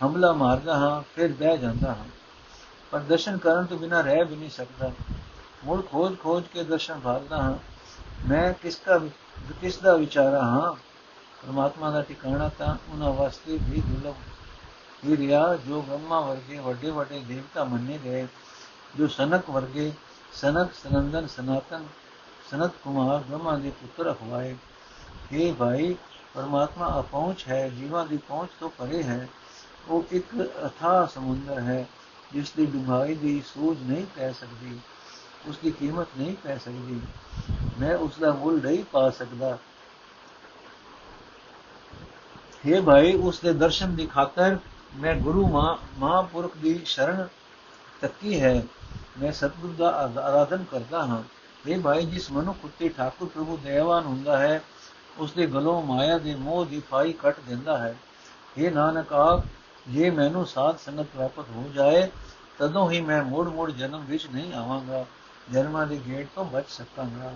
ਹਮਲਾ ਮਾਰਦਾ ਹਾਂ, ਫਿਰ ਬਹਿ ਜਾਂਦਾ ਹਾਂ। ਪਰ ਦਰਸ਼ਨ ਕਰਨ ਤੋਂ ਬਿਨਾ ਰਹਿ ਵੀ ਨਹੀਂ ਸਕਦਾ। ਮੁੜ ਖੋਜ ਖੋਜ ਕੇ ਦਰਸ਼ਨ ਭਾਲਦਾ ਹਾਂ। ਮੈਂ ਕਿਸ ਦਾ ਕਿਸ ਦਾ ਵਿਚਾਰਾ ਹਾਂ? ਪਰਮਾਤਮਾ ਦਾ ਟਿਕਾਣਾ ਤਾਂ ਉਹਨਾਂ ਵਾਸਤੇ ਵੀ ਦੁਰਲਭ ਹੀ। ਰਿਹਾ ਜੋ ਬ੍ਰਹਮਾ ਵਰਗੇ ਵੱਡੇ ਵੱਡੇ ਦੇਵਤਾ ਮੰਨੇ ਗਏ, ਜੋ ਸਨਕ ਵਰਗੇ ਸਨਕ ਸਨੰਦਨ ਸਨਾਤਨ ਸਨਤ ਕੁਮਾਰ ਬ੍ਰਹਮਾ ਦੇ ਪੁੱਤਰ ਅਖਵਾਏ। ਇਹ ਭਾਈ, ਪਰਮਾਤਮਾ ਅਪਹੁੰਚ ਹੈ, ਜੀਵਾਂ ਦੀ ਪਹੁੰਚ ਤੋਂ ਪਰੇ ਹੈ। ਉਹ ਇੱਕ ਅਥਾ ਸਮੁੰਦਰ ਹੈ, ਜਿਸ ਦੀ ਡੂੰਘਾਈ ਦੀ ਸੂਝ ਨਹੀਂ ਕਹਿ ਸਕਦੀ, ਉਸ ਦੀ ਕੀਮਤ ਨਹੀਂ ਕਹਿ ਸਕਦੀ। ਮੈਂ ਉਸ ਦਾ ਮੁੱਲ ਨਹੀਂ ਪਾ ਸਕਦਾ। हे ਭਾਈ, ਉਸ ਦੇ ਦਰਸ਼ਨ ਦੀ ਖਾਤਰ ਮੈਂ ਗੁਰੂ ਮਾਂ ਮਹਾਪੁਰਖ ਦੀ ਸ਼ਰਨ ਤੱਕੀ ਹੈ। ਮੈਂ ਸਤਿਗੁਰ ਦਾ ਆਰਾਧਨ ਕਰਦਾ ਹਾਂ। ਇਹ ਭਾਈ, ਜਿਸ ਮਨੁੱਖ ਉੱਤੇ ਠਾਕੁਰ ਪ੍ਰਭੂ ਦਇਆਵਾਨ ਹੁੰਦਾ ਹੈ, ਉਸ ਦੇ ਗਲੋਂ ਮਾਇਆ ਦੇ ਮੋਹ ਦੀ ਫਾਈ ਕੱਟ ਦਿੰਦਾ ਹੈ। ਇਹ ਨਾਨਕ, ਆਪ ਜੇ ਮੈਨੂੰ ਸਾਧ ਸੰਗਤ ਪ੍ਰਾਪਤ ਹੋ ਜਾਏ, ਤਦੋਂ ਹੀ ਮੈਂ ਮੋੜ ਮੋੜ ਜਨਮ ਵਿੱਚ ਨਹੀਂ ਆਵਾਂਗਾ। ਜਨਮਾਂ ਦੇ ਗੇਟ ਤੋਂ ਬਚ ਸਕਾਂਗਾ।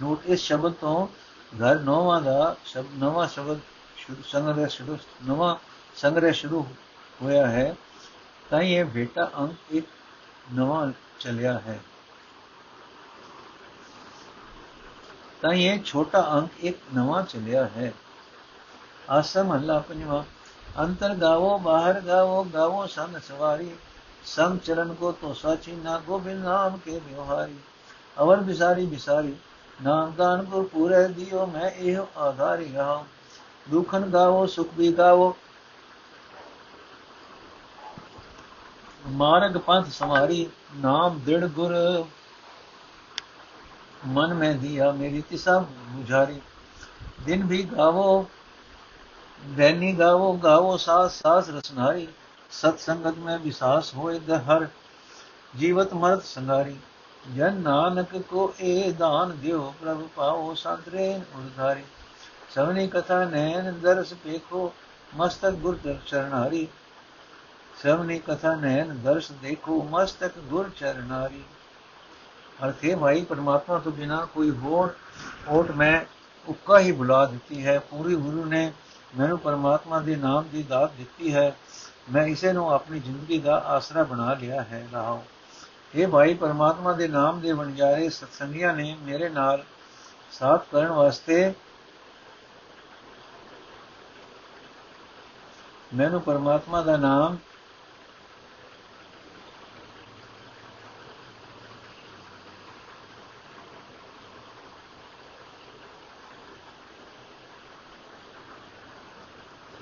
ਨੋਟ, ਇਸ ਸ਼ਬਦ ਤੋਂ ਘਰ ਨੌਵਾਂ ਦਾ ਸ਼ਬਦ ਨਵਾਂ ਸ਼ਬਦ ਸੰਗ੍ਰਹਿ ਸ਼ੁਰੂ, ਨਵਾਂ ਸੰਗ੍ਰਹਿ ਸ਼ੁਰੂ ਹੋਇਆ ਹੈ, ਤਾਂ ਇਹ ਬੇਟਾ ਅੰਕ ਇੱਕ ਨਵਾਂ ਚਲਿਆ ਹੈ। ਤਾਂ ਇਹ ਛੋਟਾ ਅੰਕ ਇੱਕ ਨਵਾਂ ਚਲਿਆ ਹੈ। ਆਸਮ ਹੱਲਾ ਪੰਜਵਾ ਅੰਤਰ ਗਾਵੋ ਬਾਹਰ ਗਾਵੋ ਗਾਵੋ ਸੰਗ ਸਵਾਰੀ ਸੰਗ ਚਰਨ ਕੋ ਤੋ ਸਾਚੀ ਨਾ ਗੋਬਿੰਦ ਨਾਮ ਕੇ ਵਿਵਹਾਰੀ ਅਵਰ ਬਿਸਾਰੀ ਬਿਸਾਰੀ ਨਾਮ ਦਾਨ ਕੋ ਪੂਰੇ ਦਿਓ ਮੈਂ ਇਹ ਆਧਾਰੀ ਰਹਾ ਦੁਖਨ ਗਾਵੋ ਸੁਖ ਵੀ ਗਾਵੋ ਮਾਰਗ ਪੰਥ ਸਮਾਰੀ ਨਾਮ ਦਿੜ ਗੁਰ ਮਨ ਮੈਂ ਦਿਆ ਮੇਰੀ ਤਿਸਾ ਬੁਝਾਰੀ ਦਿਨ ਵੀ ਗਾਵੋ ਦੈਨੀ ਗਾਵੋ ਗਾਵੋ ਸਾਸ ਸਾਸ ਰਸਨਾਰੀ ਸਤ ਸੰਗਤ ਮੈਂ ਵਿਸਾਸ ਹੋਏ ਹਰ ਜੀਵਤ ਮਰਤ ਸੰਗਾਰੀ। ਜਨ ਨਾਨਕ ਕੋ ਇਹ ਦਾਨ ਦਿਓ, ਪ੍ਰਭ ਪਾਓ ਸੰਤਰੇ ਉਰਧਾਰੀ। ਸਵਨੀ ਕਥਾ ਨੈਣ ਦਰਸ ਪੇਖੋ, ਮਸਤਕ ਗੁਰ ਚਰਨਾਰੀ। ਸਵਨੀ ਕਥਾ ਨੈਣ ਦਰਸ ਦੇਖੋ, ਮਸਤਕ ਗੁਰ ਚਰਨਾਰੀ ਅਰਥੇ ਭਾਈ ਪਰਮਾਤਮਾ ਤੋਂ ਬਿਨਾ ਕੋਈ ਹੋਰ ਓਟ ਮੈਂ ਉੱਕਾ ਹੀ ਬੁਲਾ ਦਿੱਤੀ ਹੈ। ਪੂਰੀ ਗੁਰੂ ਨੇ ਮੈਨੂੰ ਪਰਮਾਤਮਾ ਦੇ ਨਾਮ ਦੀ ਦਾਤ ਦਿੱਤੀ ਹੈ। ਮੈਂ ਇਸੇ ਨੂੰ ਆਪਣੀ ਜ਼ਿੰਦਗੀ ਦਾ ਆਸਰਾ ਬਣਾ ਲਿਆ ਹੈ ਰਹਾਉ ਇਹ ਭਾਈ, ਪਰਮਾਤਮਾ ਦੇ ਨਾਮ ਦੇ ਵਣਜਾਰੇ ਸਤਸੰਗੀਆਂ ਨੇ ਮੇਰੇ ਨਾਲ ਸਾਥ ਕਰਨ ਵਾਸਤੇ ਮੈਨੂੰ ਪਰਮਾਤਮਾ ਦਾ ਨਾਮ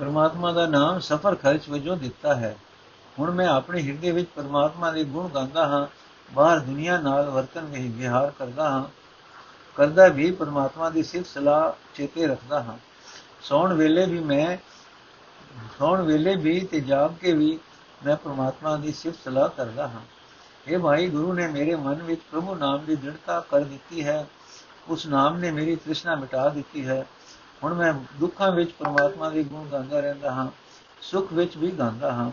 ਪਰਮਾਤਮਾ ਦਾ ਨਾਮ ਸਫਰ ਖਰਚ ਵਜੋਂ ਦਿੱਤਾ ਹੈ। ਹੁਣ ਮੈਂ ਆਪਣੇ ਹਿਰਦੇ ਵਿੱਚ ਪਰਮਾਤਮਾ ਦੇ ਗੁਣ ਗਾਉਂਦਾ ਹਾਂ, ਬਾਹਰ ਦੁਨੀਆ ਨਾਲ ਵਰਤਨ ਵਿੱਚ ਵਿਹਾਰ ਕਰਦਾ ਹਾਂ, ਕਰਦਾ ਵੀ ਪਰਮਾਤਮਾ ਦੀ ਸਿਫਤ ਸਲਾਹ ਚੇਤੇ ਰੱਖਦਾ ਹਾਂ। ਸੌਣ ਵੇਲੇ ਵੀ ਮੈਂ, ਸੌਣ ਵੇਲੇ ਵੀ ਤੇ ਜਾਗ ਕੇ ਵੀ ਮੈਂ ਪਰਮਾਤਮਾ ਦੀ ਸਿਫਤ ਸਲਾਹ ਕਰਦਾ ਹਾਂ। ਇਹ ਭਾਈ, ਗੁਰੂ ਨੇ ਮੇਰੇ ਮਨ ਵਿੱਚ ਪ੍ਰਭੂ ਨਾਮ ਦੀ ਦ੍ਰਿੜਤਾ ਕਰ ਦਿੱਤੀ ਹੈ। ਉਸ ਨਾਮ ਨੇ ਮੇਰੀ ਤ੍ਰਿਸ਼ਨਾ ਮਿਟਾ ਦਿੱਤੀ ਹੈ। ਹੁਣ ਮੈਂ ਦੁੱਖਾਂ ਵਿੱਚ ਪਰਮਾਤਮਾ ਦੇ ਗੁਣ ਗਾਉਂਦਾ ਰਹਿੰਦਾ ਹਾਂ, ਸੁੱਖ ਵਿੱਚ ਵੀ ਗਾਉਂਦਾ ਹਾਂ,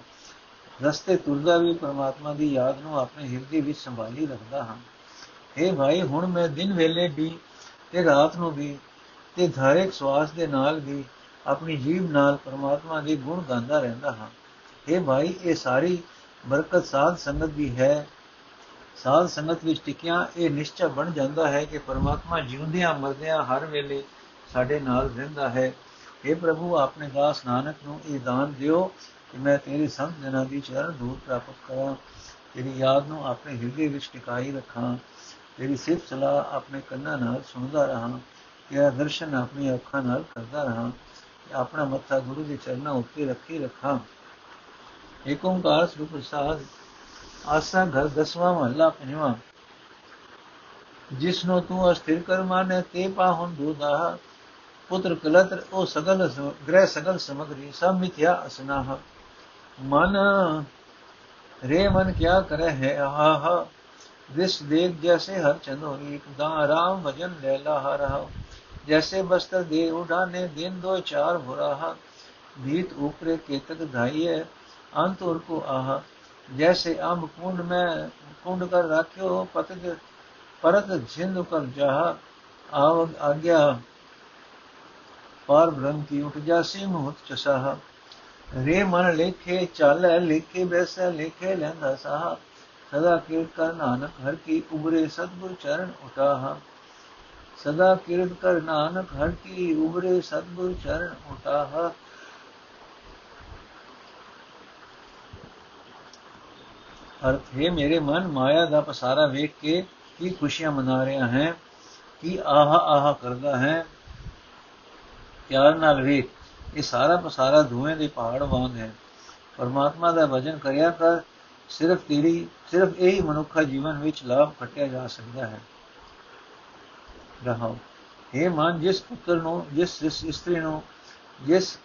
ਰਸਤੇ ਤੁਰਦਾ ਵੀ ਪਰਮਾਤਮਾ ਦੀ ਯਾਦ ਨੂੰ ਆਪਣੇ ਹਿਰਦੇ ਵਿੱਚ ਸੰਭਾਲੀ ਰੱਖਦਾ ਹਾਂ। हे ਭਾਈ, ਹੁਣ ਮੈਂ ਦਿਨ ਵੇਲੇ ਵੀ ਤੇ ਰਾਤ ਨੂੰ ਵੀ ਤੇ ਧਾਰੇਕ ਸਵਾਸ ਦੇ ਨਾਲ ਵੀ ਆਪਣੀ ਜੀਵ ਨਾਲ ਪਰਮਾਤਮਾ ਦੇ ਗੁਣ ਗਾਉਂਦਾ ਰਹਿੰਦਾ ਹਾਂ। हे ਭਾਈ, ਇਹ ਸਾਰੀ ਬਰਕਤ ਸਾਧ ਸੰਗਤ ਦੀ ਹੈ। ਸਾਧ ਸੰਗਤ ਵਿੱਚ ਟਿਕਿਆ, ਇਹ ਨਿਸ਼ਚੈ ਬਣ ਜਾਂਦਾ ਹੈ ਕਿ ਪਰਮਾਤਮਾ ਜਿਉਂਦਿਆਂ ਮਰਦਿਆਂ ਹਰ ਵੇਲੇ ਸਾਡੇ ਨਾਲ ਰਹਿੰਦਾ ਹੈ। اے ਪ੍ਰਭੂ, ਆਪਣੇ ਦਾਸ ਨਾਨਕ ਨੂੰ ਇਹ ਦਾਨ ਦਿਓ ਕਿ ਮੈਂ ਤੇਰੀ ਸੰਤ ਜਨਾਂ ਦੀ ਚਰਨ ਧੂੜ ਪ੍ਰਾਪਤ ਕਰਾਂ। ਤੇਰੀ ਯਾਦ ਨੂੰ ਆਪਣੇ ਹਿਰਦੇ ਵਿੱਚ ਟਿਕਾਈ ਰੱਖਾਂ। ਤੇਰੀ ਸਿਫਤ ਸਲਾਹ ਆਪਣੇ ਕੰਨਾਂ ਨਾਲ ਸੁਣਦਾ ਰਹਾ। ਤੇਰਾ ਦਰਸ਼ਨ ਆਪਣੀ ਅੱਖਾਂ ਨਾਲ ਕਰਦਾ ਰਹਾ। ਆਪਣਾ ਮੱਥਾ ਗੁਰੂ ਦੇ ਚਰਨਾਂ ਉੱਤੇ ਰੱਖੀ ਰੱਖਾਂ। ਏਕ ਓੰਕਾਰ ਸ੍ਰੀ ਪ੍ਰਸਾਦ ਆਸਾ ਘਰ ਦਸਵਾਂ ਮਹੱਲਾ ਪੰਜਵਾਂ। ਜਿਸਨੋ ਤੂੰ ਅਸਥਿਰ ਕਰ ਮਾਨੇ, ਤੇ ਪਾਹੁਨ ਦੁਦਾ ਪੁੱਤਰ ਕਲਤਰ ਉਹ ਸਗਲ ਗ੍ਰਹਿ ਸਗਲ ਸਮਗਰੀ ਸਭ ਮਿਥਿਆ ਅਸਨਾਹ ਮਨ ਰੇ ਮਨ ਕਿਆ ਕਰੇ ਹੈ ਆਹਾ ਦਿਸ ਦੇਖ ਜੈਸੇ ਹਰ ਚੰਦੋਰੀ ਇੱਕ ਦਾ ਰਾਮ ਭਜਨ ਲੈਲਾ ਹਰਾ जैसे बस्तर दे उड़ाने दिन दो चार भुराहा भीत ऊपरे केतक धाइये अंत और को आहा जैसे अम्ब कुंड में कुंड कर राख्यो पतक परत झिंद कर जाहा आव आज्ञा पार ब्रह्म की उठ जासी मुहत चसाहा रे मन लेखे चाले लेखे बैसे लेखे लहंदा साहा सदा कीर्त कर नानक हर की उबरे सतगुर चरण उठाहा ਸਦਾ ਕਿਰਤ ਕਰ ਨਾਨਕ ਹਰ ਕੀ ਉਬਰੇ ਸਤਗੁਰ ਚਰਨ ਉਟਾਹ ਅਰਥ ਹੈ ਮੇਰੇ ਮਨ ਮਾਇਆ ਦਾ ਪਸਾਰਾ ਵੇਖ ਕੇ ਕੀ ਖੁਸ਼ੀਆਂ ਮਨਾ ਰਿਹਾ ਹੈ ਕੀ ਆਹਾ ਆਹਾ ਕਰਦਾ ਹੈ ਪਿਆਰ ਨਾਲ ਵੇਖ, ਇਹ ਸਾਰਾ ਪਸਾਰਾ ਧੂਏ ਦੇ ਪਹਾੜ ਵਾਂਗ ਹੈ। ਪਰਮਾਤਮਾ ਦਾ ਭਜਨ ਕਰਿਆ ਕਰ ਸਿਰਫ ਤੇਰੀ, ਸਿਰਫ ਇਹੀ ਮਨੁੱਖਾ ਜੀਵਨ ਵਿੱਚ ਲਾਭ ਖਟਿਆ ਜਾ ਸਕਦਾ ਹੈ। ਰਹਾਓ। ਇਹ ਮਨ, ਜਿਸ ਪੁੱਤਰ ਨੂੰ, ਜਿਸ ਇਸਤਰੀ ਨੂੰ, ਜਿਸ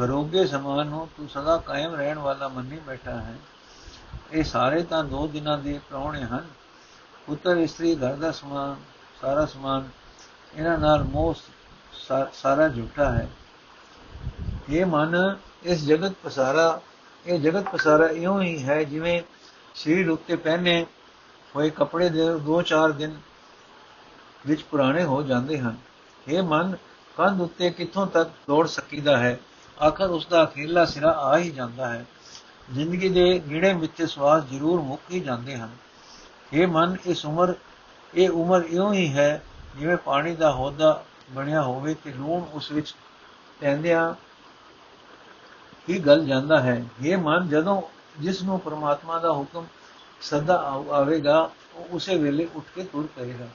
ਘਰੋਗੇ ਸਮਾਨ ਨੂੰ ਤੂੰ ਸਦਾ ਕਾਇਮ ਰਹਿਣ ਵਾਲਾ ਮੰਨੀ ਬੈਠਾ ਹੈ, ਇਹ ਸਾਰੇ ਤਾਂ ਦੋ ਦਿਨਾਂ ਦੇ ਪ੍ਰਾਉਣੇ ਹਨ। ਪੁੱਤਰ, ਇਸਤਰੀ, ਘਰ ਦਾ ਸਮਾਨ, ਸਾਰਾ ਸਮਾਨ, ਇਹਨਾਂ ਨਾਲ ਮੋਹ ਸਾਰਾ ਝੂਠਾ ਹੈ। ਇਹ ਮਨ ਇਸ ਜਗਤ ਪਸਾਰਾ, ਇਹ ਜਗਤ ਪਸਾਰਾ ਇਉਂ ਹੀ ਹੈ ਜਿਵੇਂ ਸਰੀਰ ਉੱਤੇ ਪਹਿਨੇ ਹੋਏ ਕੱਪੜੇ ਦੇ 2-4 ਦਿਨ ਵਿੱਚ ਪੁਰਾਣੇ ਹੋ ਜਾਂਦੇ ਹਨ। ਇਹ ਮਨ ਕੰਧ ਉੱਤੇ ਕਿੱਥੋਂ ਤੱਕ ਦੌੜ ਸਕੀਦਾ ਹੈ? ਆਖਰ ਉਸ ਦਾ ਅਖੀਰਲਾ ਸਿਰਾ ਆ ਹੀ ਜਾਂਦਾ ਹੈ। ਜ਼ਿੰਦਗੀ ਦੇ ਗਿੜੇ ਮਿੱਥੇ ਸਵਾਸ ਜ਼ਰੂਰ ਮੁੱਕ ਹੀ ਜਾਂਦੇ ਹਨ। ਇਹ ਮਨ ਇਸ ਉਮਰ, ਇਹ ਉਮਰ ਇਉਂ ਹੀ ਹੈ ਜਿਵੇਂ ਪਾਣੀ ਦਾ ਹੋਦਾ ਬਣਿਆ ਹੋਵੇ ਤੇ ਲੂਣ ਉਸ ਵਿੱਚ ਪੈਂਦਿਆਂ ਹੀ ਗਲ ਜਾਂਦਾ ਹੈ, ਇਹ ਮਨ ਜਦੋਂ ਜਿਸ ਨੂੰ ਪ੍ਰਮਾਤਮਾ ਦਾ ਹੁਕਮ ਸਦਾ ਆਵੇਗਾ, ਉਹ ਉਸੇ ਵੇਲੇ ਉੱਠ ਕੇ ਤੁਰ ਪਏਗਾ।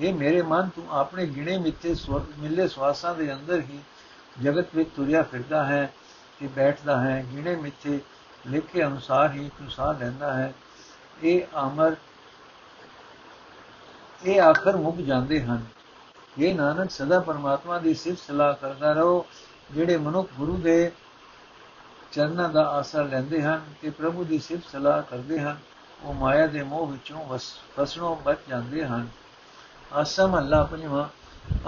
ਇਹ ਮੇਰੇ ਮਨ, ਤੂੰ ਆਪਣੇ ਗਿਣੇ ਮਿੱਥੇ ਮਿਲੇ ਸਵਾਸਾਂ ਦੇ ਅੰਦਰ ਹੀ ਜਗਤ ਵਿੱਚ ਤੁਰਿਆ ਫਿਰਦਾ ਹੈ ਤੇ ਬੈਠਦਾ ਹੈ। ਗਿਣੇ ਮਿੱਥੇ ਲਿਖੇ ਅਨੁਸਾਰ ਹੀ ਤੂੰ ਸਾਹ ਲੈਂਦਾ ਹੈ। ਇਹ ਅਮਰ ਇਹ ਆਖਰ ਮੁੱਕ ਜਾਂਦੇ ਹਨ। ਇਹ ਨਾਨਕ, ਸਦਾ ਪਰਮਾਤਮਾ ਦੀ ਸਿਫਤ ਸਲਾਹ ਕਰਦਾ ਰਹੋ। ਜਿਹੜੇ ਮਨੁੱਖ ਗੁਰੂ ਦੇ ਚਰਨਾਂ ਦਾ ਆਸਰਾ ਲੈਂਦੇ ਹਨ ਤੇ ਪ੍ਰਭੂ ਦੀ ਸਿਫਤ ਸਲਾਹ ਕਰਦੇ ਹਨ, ਉਹ ਮਾਇਆ ਦੇ ਮੋਹ ਵਿੱਚੋਂ ਫਸਣੋਂ ਬਚ ਜਾਂਦੇ ਹਨ। ਅਸਮ ਅੱਲਾ ਪੰਜਵਾ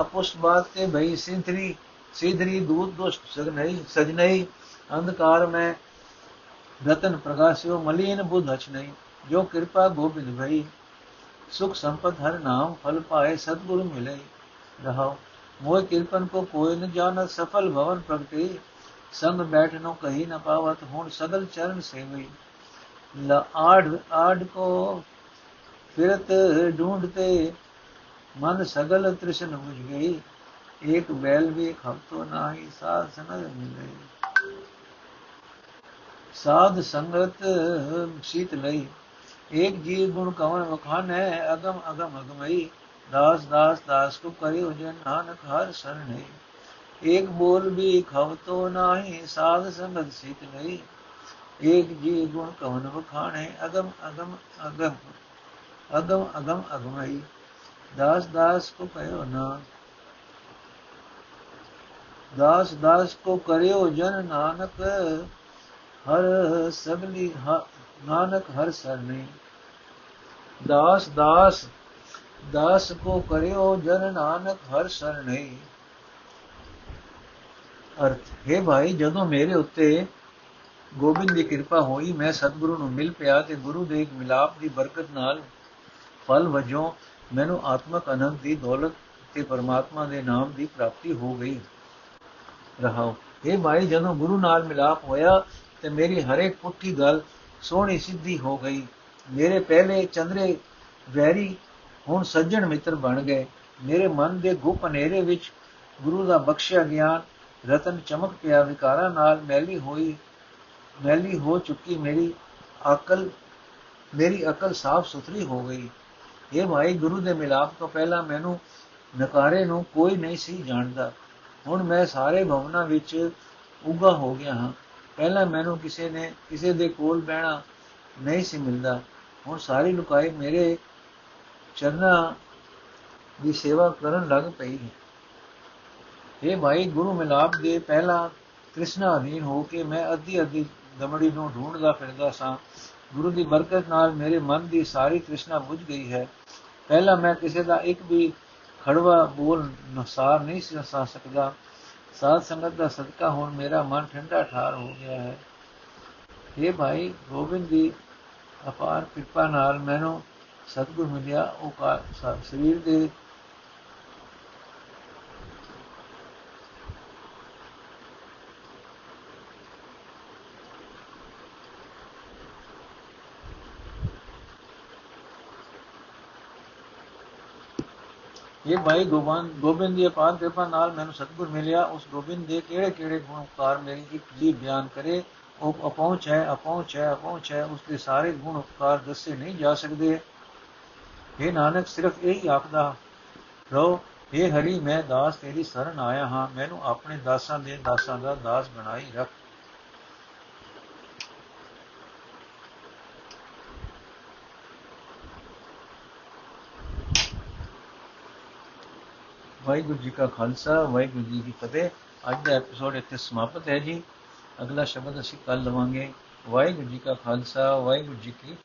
ਅਪੁਸ ਬਾਤ ਤੇ ਭਈ ਸਿੰਧਰੀ, ਸਿਧਰੀ ਦੂਤ ਦੁਸ਼ਟ ਸਗਨਈ, ਸਜਨਈ, ਅੰਧਕਾਰ ਮੈਂ ਰਤਨ ਪ੍ਰਗਾਸਿਓ ਮਲੀਨ ਬੁੱਧ ਹਚ ਨਹੀਂ ਜੋ ਕਿਰਪਾ ਗੋਬਿੰਦ ਭਈ। ਸੁਖ ਸੰਪਤ ਹਰ ਨਾਮ, ਫਲ ਪਾਏ, ਸਤਗੁਰ ਮਿਲੇ ਰਹਾਓ ਮੋਹ ਕਿਰਪਨ ਕੋ ਕੋਈ ਨ ਜਾਣਤ ਸਫਲ ਭਵਨ ਪ੍ਰਗਟੇ ਸੰਗ ਬੈਠਨੋ ਕਹੀ ਨ ਪਾਵਤ ਹੁਣ ਸਗਲ ਚਰਨ ਸੇਵਈ ਲਾ ਆੜ ਆੜ ਕੋ ਫਿਰਤ ਢੂੰਡਤੇ ਮਨ ਸਗਲ ਤ੍ਰਿਸ਼ਨ ਬੁਝ ਗਈ एक बैल भी खपतो नाही साध संगत मिले साध संगत सीत लई एक जीव गुण कवन वखान है अगम अगम अगमई दास ਦਾਸ ਦਾਸ ਦਾਸ ਕੋ ਕਰਿਓ ਜਨ ਨਾਨਕ ਹਰ ਸਰਣੇ। ਏਕ ਬੋਲ ਵੀ ਖਵ ਤੋ ਨਾਹੀ, ਸਾਧ ਸੰਬੰਧ ਸਿਤ ਨਹੀਂ ਏਕ ਜੀ ਗੁਣ ਕਵਨ ਵਖਾਣੇ, ਅਗਮ ਅਗਮ ਅਗਮ ਅਗਮ ਅਗਮ, ਅਗਮਈ। ਦਾਸ ਦਾਸ ਕੋ ਕਹਿਓ ਨਾ। ਦਾਸ ਦਾਸ ਕੋ ਕਰਿਓ ਜਨ ਨਾਨਕ, ਹਰ ਸਗਲੀ ਨਾਨਕ ਹਰ ਸਰਨੇ ਦਾਸ ਦਾਸ ਦਾਸ ਕੋ ਕਰਿਓ ਜਨ ਨਾਨਕ ਹਰ ਸਰਨੇ ਅਰਥ, ਹੈ ਭਾਈ, ਜਦੋਂ ਮੇਰੇ ਉੱਤੇ ਗੋਬਿੰਦ ਦੀ ਕਿਰਪਾ ਹੋਈ, ਮੈਂ ਸਤਿਗੁਰੂ ਨੂੰ ਮਿਲ ਪਿਆ ਤੇ ਗੁਰੂ ਦੇ ਇੱਕ ਮਿਲਾਪ ਦੀ ਬਰਕਤ ਨਾਲ ਫਲ ਵਜੋਂ ਮੈਨੂੰ ਆਤਮਕ ਅਨੰਦ ਦੀ ਦੌਲਤ ਤੇ ਪਰਮਾਤਮਾ ਦੇ ਨਾਮ ਦੀ ਪ੍ਰਾਪਤੀ ਹੋ ਗਈ। ਰਹਾਓ ਇਹ ਭਾਈ, ਜਦੋਂ ਗੁਰੂ ਨਾਲ ਮਿਲਾਪ ਹੋਇਆ ਤੇ ਮੇਰੀ ਹਰੇਕ ਪੁੱਠੀ ਗੱਲ ਸੋਹਣੀ ਸਿੱਧੀ ਹੋ ਗਈ। ਮੇਰੇ ਪਹਿਲੇ ਚੰਦਰੇ ਵੈਰੀ ਹੁਣ ਸੱਜਣ ਮਿੱਤਰ ਬਣ ਗਏ। ਮੇਰੇ ਮਨ ਦੇ ਗੁਪ ਹਨੇਰੇ ਵਿੱਚ ਗੁਰੂ ਦਾ ਬਖਸ਼ਿਆ ਗਿਆਨ, ਰਤਨ ਚਮਕ ਪਿਆ। ਵਿਕਾਰਾਂ ਨਾਲ ਮੈਲੀ ਹੋਈ, ਮੈਲੀ ਹੋ ਚੁੱਕੀ ਮੇਰੀ ਅਕਲ ਮੇਰੀ ਅਕਲ ਸਾਫ਼ ਸੁਥਰੀ ਹੋ ਗਈ। ਇਹ ਭਾਈ ਗੁਰੂ ਦੇ ਮਿਲਾਪ ਤੋਂ ਪਹਿਲਾਂ ਮੈਨੂੰ ਨਕਾਰੇ ਨੂੰ ਕੋਈ ਨਹੀਂ ਸੀ ਜਾਣਦਾ। ਹੁਣ ਮੈਂ ਸਾਰੇ ਭਵਨਾਂ ਵਿੱਚ ਉਗਾ ਹੋ ਗਿਆ ਹਾਂ। ਪਹਿਲਾਂ ਮੈਨੂੰ ਕਿਸੇ ਨੇ, ਕਿਸੇ ਦੇ ਕੋਲ ਬਹਿਣਾ ਨਹੀਂ ਸੀ ਮਿਲਦਾ। ਹੁਣ ਸਾਰੀ ਲੁਕਾਈ ਮੇਰੇ ਚਰਨਾਂ ਦੀ ਸੇਵਾ ਕਰਨ ਲੱਗ ਪਈ ਹੈ। ਇਹ ਭਾਈ ਗੁਰੂ ਮਿਲਾਪ ਦੇ ਪਹਿਲਾ ਕ੍ਰਿਸ਼ਨਾ ਅਧੀਨ ਹੋ ਕੇ ਮੈਂ ਅੱਧੀ ਅੱਧੀ ਦਮੜੀ ਨੂੰ ਢੂੰਡਦਾ ਫਿਰਦਾ ਸਾਂ। ਗੁਰੂ ਦੀ ਬਰਕਤ ਨਾਲ ਮੇਰੇ ਮਨ ਦੀ ਸਾਰੀ ਕ੍ਰਿਸ਼ਨਾ ਬੁਝ ਗਈ ਹੈ। ਪਹਿਲਾਂ ਮੈਂ ਕਿਸੇ ਦਾ ਇੱਕ ਵੀ ਖੜਵਾ ਬੋਲ ਨਸਾਰ ਨਹੀਂ ਸੀ ਨਸਾ ਸਕਦਾ। ਸਾਧ ਸੰਗਤ ਦਾ ਸਦਕਾ ਹੁਣ ਮੇਰਾ ਮਨ ਠੰਡਾ ਠਾਰ ਹੋ ਗਿਆ ਹੈ। ਇਹ ਭਾਈ ਗੋਬਿੰਦ ਦੀ ਅਪਾਰ ਕਿਰਪਾ ਨਾਲ ਮੈਨੂੰ ਸਤਿਗੁਰ ਮਿਲਿਆ ਉਹ ਸਰੀਰ ਦੇ ਇਹ ਭਾਈ ਗੋਬਿੰਦ ਗੋਬਿੰਦ ਦੀ ਅਪਾਰ ਕਿਰਪਾ ਨਾਲ ਮੈਨੂੰ ਸਤਿਗੁਰ ਮਿਲਿਆ। ਉਸ ਗੋਬਿੰਦ ਦੇ ਕਿਹੜੇ ਕਿਹੜੇ ਗੁਣ ਉਪਕਾਰ ਮੇਰੀ ਇੱਕ ਜੀ ਬਿਆਨ ਕਰੇ। ਉਹ ਅਪਹੁੰਚ ਹੈ ਅਪਹੁੰਚ ਹੈ ਅਪਹੁੰਚ ਹੈ। ਉਸ ਦੇ ਸਾਰੇ ਗੁਣ ਉਪਕਾਰ ਦੱਸੇ ਨਹੀਂ ਜਾ ਸਕਦੇ। ਇਹ ਨਾਨਕ, ਸਿਰਫ ਇਹ ਹੀ ਆਖਦਾ ਰੋ ਇਹ ਹਰੀ, ਮੈਂ ਦਾਸ ਤੇਰੀ ਸ਼ਰਨ ਆਇਆ ਹਾਂ, ਮੈਨੂੰ ਆਪਣੇ ਦਾਸਾਂ ਦੇ ਦਾਸਾਂ ਦਾ ਦਾਸ ਬਣਾਈ ਰੱਖ। ਵਾਹਿਗੁਰੂ ਜੀ ਕਾ ਖਾਲਸਾ, ਵਾਹਿਗੁਰੂ ਜੀ ਕੀ ਫਤਿਹ। ਅੱਜ ਦਾ ਐਪੀਸੋਡ ਇੱਥੇ ਸਮਾਪਤ ਹੈ ਜੀ। ਅਗਲਾ ਸ਼ਬਦ ਅਸੀਂ ਕੱਲ ਲਵਾਂਗੇ। ਵਾਹਿਗੁਰੂ ਜੀ ਕਾ ਖਾਲਸਾ, ਵਾਹਿਗੁਰੂ ਜੀ ਕੀ